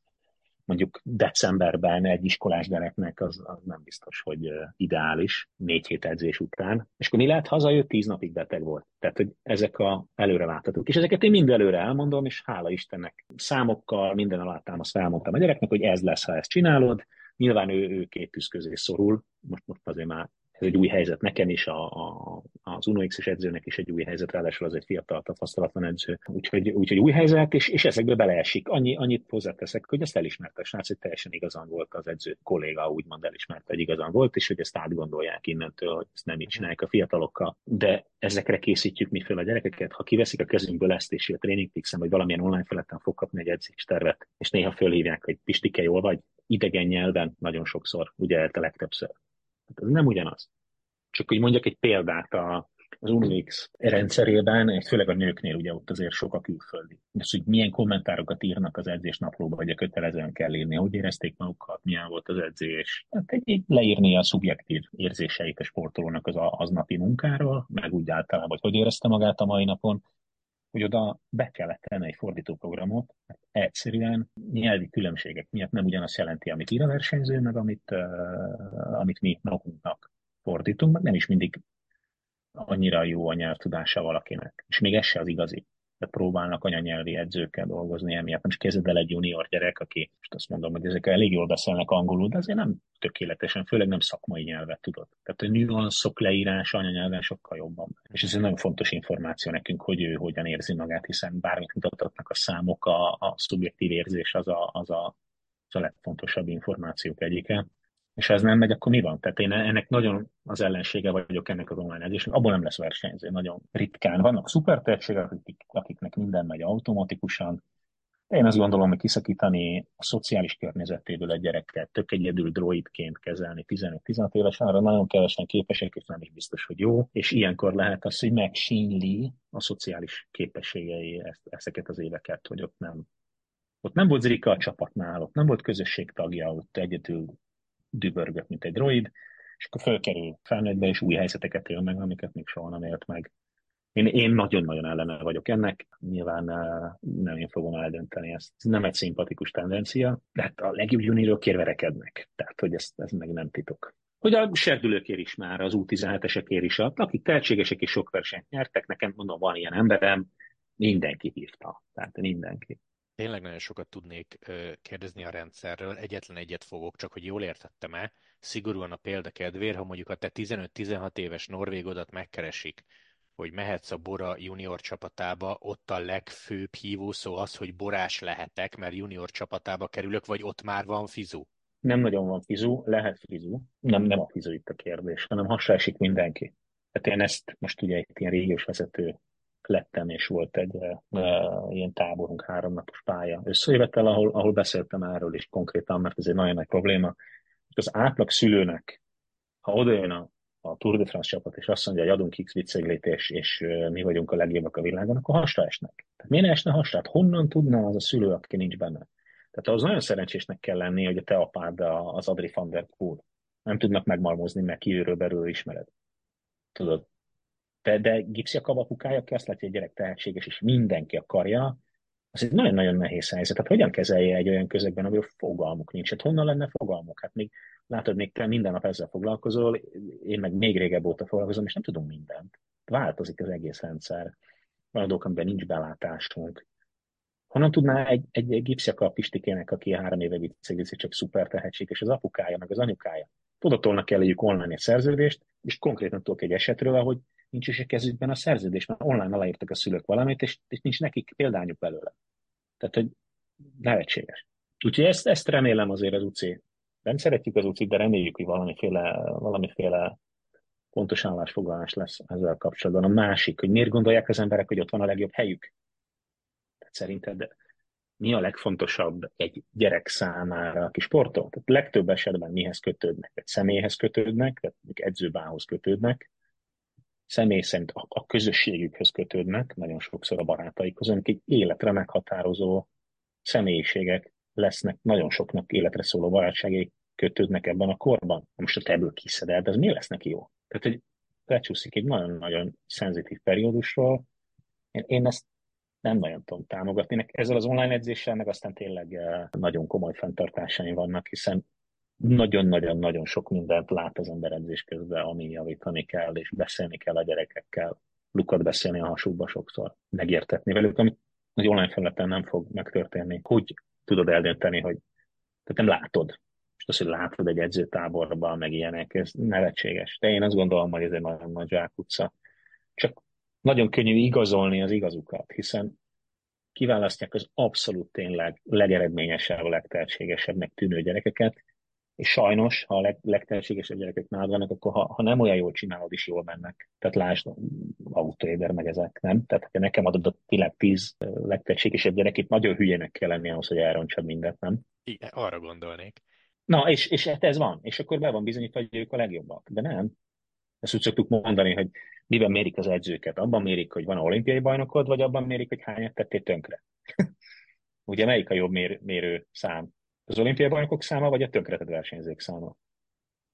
mondjuk decemberben egy iskolás gyereknek az, az nem biztos, hogy ideális, négy hét edzés után. És akkor mi lehet, hazajött, tíz napig beteg volt. Tehát, hogy ezek a előreláthatók. És ezeket én mind előre elmondom, és hála Istennek számokkal, minden alátámaszt elmondtam a gyereknek, hogy ez lesz, ha ezt csinálod, Nyilván ő, ő két tűz közé szorul, most, most azért már ez egy új helyzet nekem is, a, a, az UNOX-es edzőnek is egy új helyzet, ráadásul az egy fiatal, tapasztalatlan edző. Úgyhogy, úgyhogy új helyzet, és, és ezekbe beleesik. Annyi, annyit hozzáteszek, hogy ezt elismerte a srác, hogy teljesen igazán volt az edző kolléga, úgymond elismerte, hogy igazán volt, és hogy ezt átgondolják innentől, hogy ezt nem így csinálják a fiatalokkal. De ezekre készítjük mi fel a gyerekeket. Ha kiveszik a kezünkből ezt, és a TrainingPixen, vagy valamilyen online feleten fog kapni egy edzéstervet, és néha fölhívják, hogy Pistike, jól vagy, idegen nyelven nagyon sokszor, ugye a legtöbbször Hát ez nem ugyanaz. Csak hogy mondjak egy példát a, az UNIX rendszerében, főleg a nőknél ugye ott azért sok a külföldi. Ez, hogy milyen kommentárokat írnak az edzés naplóba, vagy a kötelezően kell írni, hogy érezték magukat, milyen volt az edzés. Hát egy, leírni a szubjektív érzéseit a sportolónak az a, aznapi munkáról, meg úgy általában, hogy hogy érezte magát a mai napon, hogy oda be kellett tenni egy fordítóprogramot, mert egyszerűen nyelvi különbségek miatt nem ugyanazt jelenti, amit ír a versenyző, meg amit, uh, amit mi magunknak fordítunk, meg nem is mindig annyira jó a nyelvtudása valakinek. És még ez se az igazi de próbálnak anyanyelvi edzőkkel dolgozni emiatt. Most kezded egy junior gyerek, aki, most azt mondom, hogy ezek elég jól beszélnek angolul, de azért nem tökéletesen, főleg nem szakmai nyelvet tudod. Tehát a nüanszok leírása anyanyelven sokkal jobban. És ez egy nagyon fontos információ nekünk, hogy ő hogyan érzi magát, hiszen bármit mutatnak a számok, a, a szubjektív érzés az a, az a, az a legfontosabb információk egyike és ha ez nem megy, akkor mi van? Tehát én ennek nagyon az ellensége vagyok ennek az online edzésnek, abból nem lesz versenyző, nagyon ritkán. Vannak szuper akik, akiknek minden megy automatikusan, én azt gondolom, hogy kiszakítani a szociális környezetéből egy gyereket, tök egyedül droidként kezelni 15-16 évesen, arra nagyon kevesen képesek, és nem is biztos, hogy jó, és ilyenkor lehet az, hogy megsínli a szociális képességei ezt, ezeket az éveket, hogy ott nem ott nem volt Zrika a csapatnál, ott nem volt közösség tagja, ott egyedül dübörgött, mint egy droid, és akkor fölkerül felnőttbe, és új helyzeteket él meg, amiket még soha nem élt meg. Én, én nagyon-nagyon ellene vagyok ennek, nyilván eh, nem én fogom eldönteni ezt. Ez nem egy szimpatikus tendencia, de hát a legjobb juniorok kérverekednek, tehát hogy ez, ez meg nem titok. Hogy a serdülőkér is már, az U17-esekért is, akik tehetségesek és sok versenyt nyertek, nekem mondom, van ilyen emberem, mindenki hívta, tehát mindenki. Tényleg nagyon sokat tudnék kérdezni a rendszerről, egyetlen egyet fogok, csak hogy jól értettem-e, szigorúan a példa kedvéért, ha mondjuk a te 15-16 éves norvégodat megkeresik, hogy mehetsz a Bora junior csapatába, ott a legfőbb hívó szó az, hogy borás lehetek, mert junior csapatába kerülök, vagy ott már van fizu? Nem nagyon van fizu, lehet fizu. Nem, nem a fizu itt a kérdés, hanem hasra esik mindenki. Tehát én ezt most ugye egy ilyen régiós vezető lettem, és volt egy uh, ilyen táborunk, háromnapos pálya összejövetel, ahol, ahol beszéltem erről is konkrétan, mert ez egy nagyon nagy probléma. Az átlag szülőnek, ha odajön a, a Tour de France csapat, és azt mondja, hogy adunk X vicceglét, és, és mi vagyunk a legjobbak a világon, akkor hasra esnek. Tehát miért esne hasra? Hát honnan tudna az a szülő, aki nincs benne? Tehát az nagyon szerencsésnek kell lenni, hogy a te apád az Adri van der Poel. Nem tudnak megmalmozni, mert kívülről belül ismered. Tudod, de, de Gipsy a kabapukája, aki azt látja, hogy a gyerek tehetséges, és mindenki akarja, az egy nagyon-nagyon nehéz helyzet. Tehát hogyan kezelje egy olyan közegben, ahol fogalmuk nincs? Hát honnan lenne fogalmuk? Hát még látod, még te minden nap ezzel foglalkozol, én meg még régebb óta foglalkozom, és nem tudunk mindent. Változik az egész rendszer. Van a amiben nincs belátásunk. Honnan tudná egy, egy, egy gipsziaka Pistikének, aki három éve viccegizi, csak szuper tehetség, és az apukája, meg az anyukája. Tudatolnak elejük online egy szerződést, és konkrétan tudok egy esetről, ahogy nincs is a kezükben a szerződés, mert online aláírtak a szülők valamit, és, és nincs nekik példányuk belőle. Tehát, hogy lehetséges. Úgyhogy ezt, ezt remélem azért az UC. Nem szeretjük az uc de reméljük, hogy valamiféle, valamiféle pontos állásfoglalás lesz ezzel kapcsolatban. A másik, hogy miért gondolják az emberek, hogy ott van a legjobb helyük? Tehát szerinted mi a legfontosabb egy gyerek számára, aki sportol? Tehát legtöbb esetben mihez kötődnek? Egy személyhez kötődnek, tehát edzőbához kötődnek, személy szerint a, a közösségükhöz kötődnek, nagyon sokszor a barátaikhoz, amik egy életre meghatározó személyiségek lesznek, nagyon soknak életre szóló barátságai kötődnek ebben a korban. Most te ebből kiszeded, ez mi lesz neki jó? Tehát, hogy lecsúszik egy nagyon-nagyon szenzitív periódusról, én, én ezt nem nagyon tudom támogatni. Ezzel az online edzéssel meg aztán tényleg eh, nagyon komoly fenntartásaim vannak, hiszen nagyon-nagyon-nagyon sok mindent lát az ember edzés közben, ami javítani kell, és beszélni kell a gyerekekkel, lukat beszélni a hasukba sokszor, megértetni velük, amit az online felületen nem fog megtörténni. Hogy tudod eldönteni, hogy tehát nem látod. És az, hogy látod egy edzőtáborban, meg ilyenek, ez nevetséges. De én azt gondolom, hogy ez egy nagyon nagy zsákutca. Csak nagyon könnyű igazolni az igazukat, hiszen kiválasztják az abszolút tényleg legeredményesebb, legtehetségesebbnek tűnő gyerekeket, és sajnos, ha a leg, legtehetségesebb gyerekek nálad vannak, akkor ha, ha nem olyan jól csinálod, is jól mennek. Tehát lásd, autóéder meg ezek, nem? Tehát ha nekem adod a világ tíz legtehetségesebb gyerekét, nagyon hülyének kell lenni ahhoz, hogy elrontsad mindent, nem? Igen, arra gondolnék. Na, és, és hát ez van. És akkor be van bizonyítva, hogy ők a legjobbak. De nem. Ezt úgy szoktuk mondani, hogy miben mérik az edzőket. Abban mérik, hogy van olimpiai bajnokod, vagy abban mérik, hogy hányat tettél tönkre. *laughs* Ugye melyik a jobb mér, mérő szám? Az olimpiai bajnokok száma, vagy a tönkretett versenyzők száma?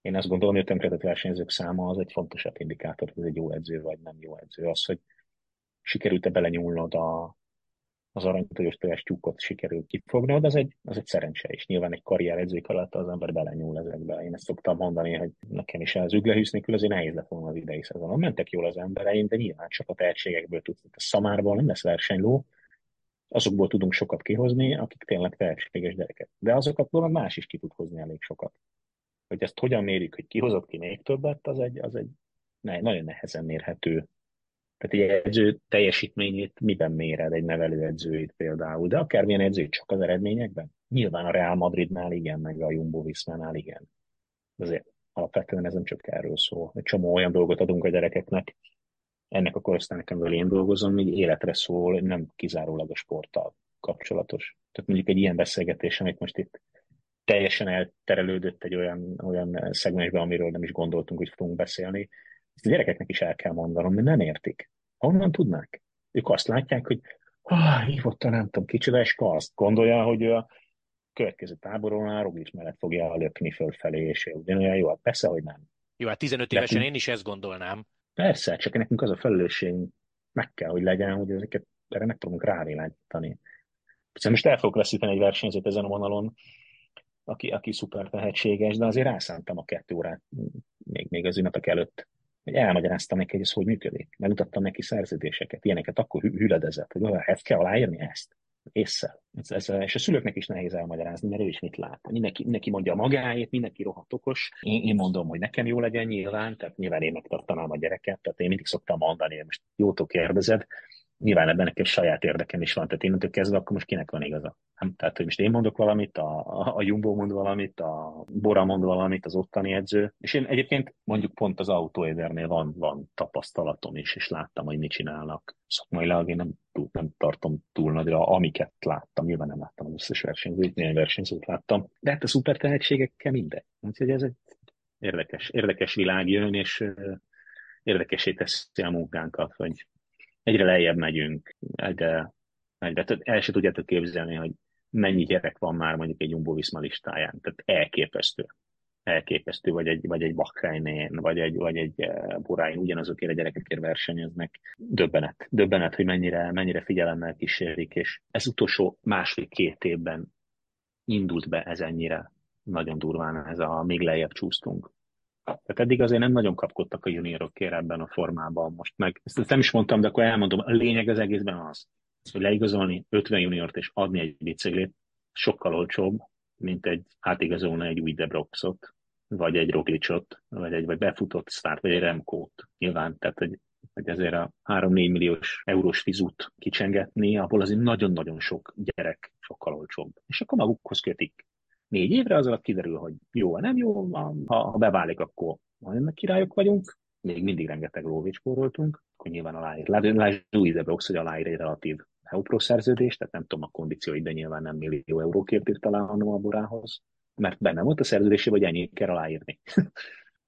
Én azt gondolom, hogy a tönkretett versenyzők száma az egy fontosabb indikátor, hogy ez egy jó edző, vagy nem jó edző. Az, hogy sikerült-e belenyúlnod a, az aranytojos tojás tyúkot sikerült kifognod, az egy, az egy szerencse is. Nyilván egy karrier edzők alatt az ember belenyúl ezekbe. Én ezt szoktam mondani, hogy nekem is az üglehűsz nélkül azért nehéz lett volna az idei szezonon. Mentek jól az embereim, de nyilván csak a tehetségekből tudsz. A szamárból nem lesz versenyló, azokból tudunk sokat kihozni, akik tényleg tehetséges gyerekek. De azokat meg más is ki tud hozni elég sokat. Hogy ezt hogyan mérjük, hogy kihozott ki még többet, az egy, az egy ne, nagyon nehezen mérhető. Tehát egy edző teljesítményét miben méred egy nevelőedzőit például, de akármilyen edző csak az eredményekben? Nyilván a Real Madridnál igen, meg a Jumbo Viszmánál igen. Azért alapvetően ez nem csak erről szól. Egy csomó olyan dolgot adunk a gyerekeknek, ennek a korosztálynak, amivel én dolgozom, még életre szól, nem kizárólag a sporttal kapcsolatos. Tehát mondjuk egy ilyen beszélgetés, amit most itt teljesen elterelődött egy olyan, olyan szegmensbe, amiről nem is gondoltunk, hogy fogunk beszélni. Ezt a gyerekeknek is el kell mondanom, mert nem értik. Honnan tudnák? Ők azt látják, hogy ah, hívottan nem tudom kicsoda, és azt gondolja, hogy ő a következő táboron a Roglic mellett fogja lökni fölfelé, és ugyanolyan jó, hát persze, hogy nem. Jó, hát 15 évesen én is ezt gondolnám. Persze, csak nekünk az a felelősségünk meg kell, hogy legyen, hogy ezeket erre meg tudunk rávilágítani. Szóval most el fogok veszíteni egy versenyzőt ezen a vonalon, aki, aki szuper tehetséges, de azért rászántam a kettő órát még, még az ünnepek előtt, hogy elmagyaráztam neki, hogy ez hogy működik. Megmutattam neki szerződéseket, ilyeneket, akkor hüledezett, hogy ezt kell aláírni ezt észre. Ez, ez, és a szülőknek is nehéz elmagyarázni, mert ő is mit lát. Mindenki, mindenki mondja magáét, mindenki rohadt okos. Én, én mondom, hogy nekem jó legyen nyilván, tehát nyilván én megtartanám a gyereket, tehát én mindig szoktam mondani, hogy most jótól kérdezed, nyilván ebben nekem saját érdekem is van, tehát innentől kezdve akkor most kinek van igaza? Nem? Tehát, hogy most én mondok valamit, a, a, a Jumbo mond valamit, a Bora mond valamit, az ottani edző, és én egyébként mondjuk pont az autóédernél van, van tapasztalatom is, és láttam, hogy mit csinálnak. Szakmailag én nem, túl, nem tartom túl nagyra, amiket láttam, nyilván nem láttam az összes versenyzőt, néhány versenyzőt láttam, de hát a szuper tehetségekkel mindegy. Úgyhogy ez egy érdekes, érdekes világ jön, és érdekesé teszi a munkánkat, hogy egyre lejjebb megyünk, egyre, egyre el se tudjátok képzelni, hogy mennyi gyerek van már mondjuk egy Jumbo Viszma listáján. Tehát elképesztő. Elképesztő, vagy egy, vagy egy Bakrajnén, vagy egy, vagy egy eh, Boráin ugyanazokért a gyerekekért versenyeznek. Döbbenet. Döbbenet, hogy mennyire, mennyire figyelemmel kísérik, és ez utolsó másfél-két évben indult be ez ennyire nagyon durván, ez a még lejjebb csúsztunk. Tehát eddig azért nem nagyon kapkodtak a juniorokért ebben a formában most meg. Ezt nem is mondtam, de akkor elmondom. A lényeg az egészben az, hogy leigazolni 50 juniort és adni egy biciklit sokkal olcsóbb, mint egy átigazolni egy új Debroxot, vagy egy Roglicot, vagy egy vagy befutott start, vagy egy Remkót. Nyilván, tehát hogy, hogy ezért a 3-4 milliós eurós fizut kicsengetni, abból azért nagyon-nagyon sok gyerek sokkal olcsóbb. És akkor magukhoz kötik négy évre, az alatt kiderül, hogy jó, nem jó, ha, ha beválik, akkor majd királyok vagyunk, még mindig rengeteg lóvics spóroltunk, akkor nyilván aláír. Lásd Louise Brox, hogy aláír egy relatív Eupro szerződést, tehát nem tudom a kondícióit, de nyilván nem millió eurókért írt alá a borához, mert benne volt a szerződésében, hogy ennyit kell aláírni. *laughs*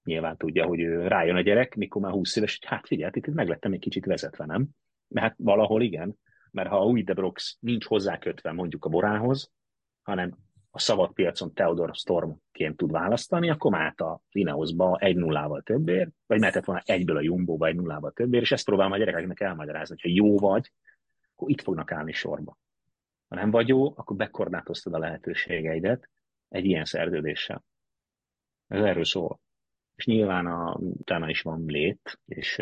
nyilván tudja, hogy rájön a gyerek, mikor már 20 éves, hogy hát figyelj, itt meglettem egy kicsit vezetve, nem? Mert hát valahol igen, mert ha a új Debrox nincs hozzákötve mondjuk a borához, hanem a szabadpiacon Theodor Stormként tud választani, akkor mehet a Ineosba egy nullával többért, vagy mehetett volna egyből a Jumbo-ba egy nullával többért, és ezt próbálom a gyerekeknek elmagyarázni, hogy jó vagy, akkor itt fognak állni sorba. Ha nem vagy jó, akkor bekorlátoztad a lehetőségeidet egy ilyen szerződéssel. Ez erről szól. És nyilván a, utána is van lét, és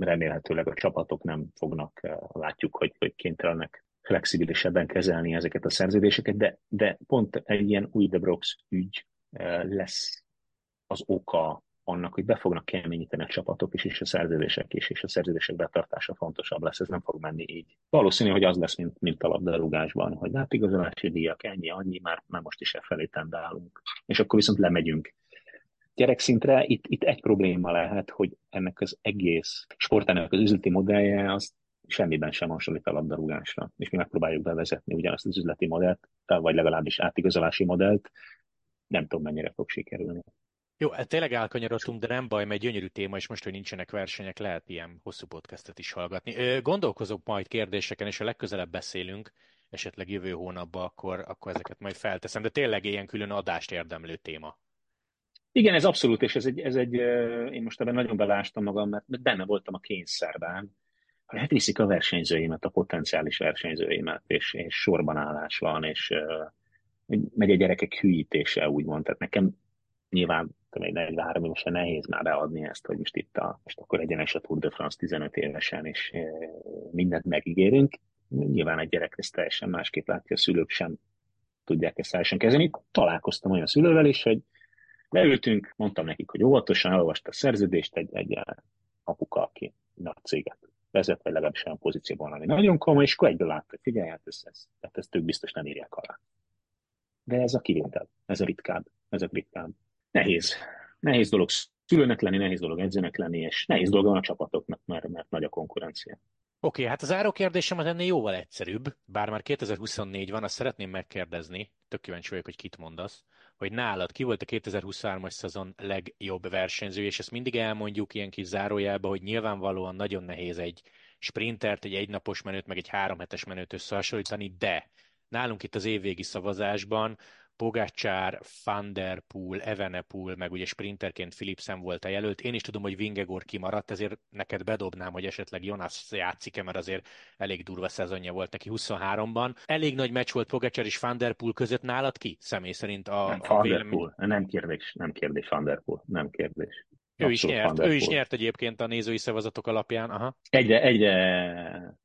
remélhetőleg a csapatok nem fognak, látjuk, hogy, hogy kénytelenek flexibilisebben kezelni ezeket a szerződéseket, de, de pont egy ilyen új Debrox ügy lesz az oka annak, hogy be fognak keményíteni a csapatok is, és a szerződések is, és a szerződések betartása fontosabb lesz, ez nem fog menni így. Valószínű, hogy az lesz, mint, mint a labdarúgásban, hogy hát igazolási díjak ennyi, annyi, már, már most is e felé tendálunk. És akkor viszont lemegyünk gyerekszintre. Itt, itt egy probléma lehet, hogy ennek az egész sportának az üzleti modellje az semmiben sem hasonlít a labdarúgásra. És mi megpróbáljuk bevezetni ugyanazt az üzleti modellt, vagy legalábbis átigazolási modellt. Nem tudom, mennyire fog sikerülni. Jó, hát tényleg elkanyarodtunk, de nem baj, mert gyönyörű téma, és most, hogy nincsenek versenyek, lehet ilyen hosszú podcastet is hallgatni. Gondolkozok majd kérdéseken, és a legközelebb beszélünk, esetleg jövő hónapban, akkor, akkor ezeket majd felteszem, de tényleg ilyen külön adást érdemlő téma. Igen, ez abszolút, és ez egy, ez egy én most ebben nagyon belástam magam, mert benne voltam a kényszerben, hogy hát viszik a versenyzőimet, a potenciális versenyzőimet, és, és sorban állás van, és uh, megy a gyerekek hűítése, úgymond. Tehát nekem nyilván egy 43 évesen nehéz már beadni ezt, hogy most itt a, most akkor egyenes a Tour de France 15 évesen, és mindent megígérünk. Nyilván egy gyerek ezt teljesen másképp látja, a szülők sem tudják ezt teljesen kezelni. Találkoztam olyan szülővel is, hogy leültünk, mondtam nekik, hogy óvatosan elolvasta a szerződést egy, egy apuka, aki nagy céget vezet, vagy legalábbis olyan pozícióban, ami nagyon komoly, és akkor egyből látta, hogy figyelj, hát ez, ez, tehát ezt ők biztos nem írják alá. De ez a kivétel, ez a ritkább, ez a ritkább nehéz. Nehéz dolog szülőnek lenni, nehéz dolog edzőnek lenni, és nehéz dolga van a csapatoknak, mert, mert nagy a konkurencia. Oké, okay, hát az záró kérdésem az ennél jóval egyszerűbb, bár már 2024 van, azt szeretném megkérdezni, tök kíváncsi vagyok, hogy kit mondasz, hogy nálad ki volt a 2023-as szezon legjobb versenyző, és ezt mindig elmondjuk ilyen kis zárójelbe, hogy nyilvánvalóan nagyon nehéz egy sprintert, egy egynapos menőt, meg egy háromhetes menőt összehasonlítani, de nálunk itt az évvégi szavazásban Pogacsár, Van Der Poel, Evenepoel, meg ugye sprinterként Philipsen volt a jelölt. Én is tudom, hogy Vingegor kimaradt, ezért neked bedobnám, hogy esetleg Jonas játszik-e, mert azért elég durva szezonja volt neki 23-ban. Elég nagy meccs volt Pogacsár és Van Der Poel között nálad ki? Személy szerint a, nem, a vélemény... Nem kérdés, nem kérdés Van Der Poel, nem kérdés. Ő is, nyert, ő is nyert egyébként a nézői szavazatok alapján. Aha. Egyre, egyre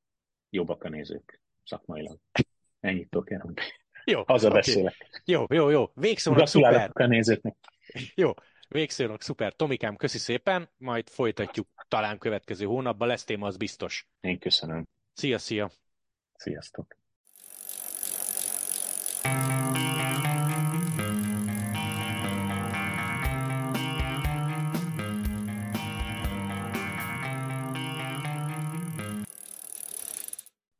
jobbak a nézők szakmailag. Ennyit tudok elmondani. Jó. Haza okay. beszélek. Jó, jó, jó. Végszónak szuper. a nézőknek. Jó. Végszónak szuper. Tomikám, köszi szépen, majd folytatjuk talán következő hónapban. Lesz téma, az biztos. Én köszönöm. Szia, szia. Sziasztok. thank you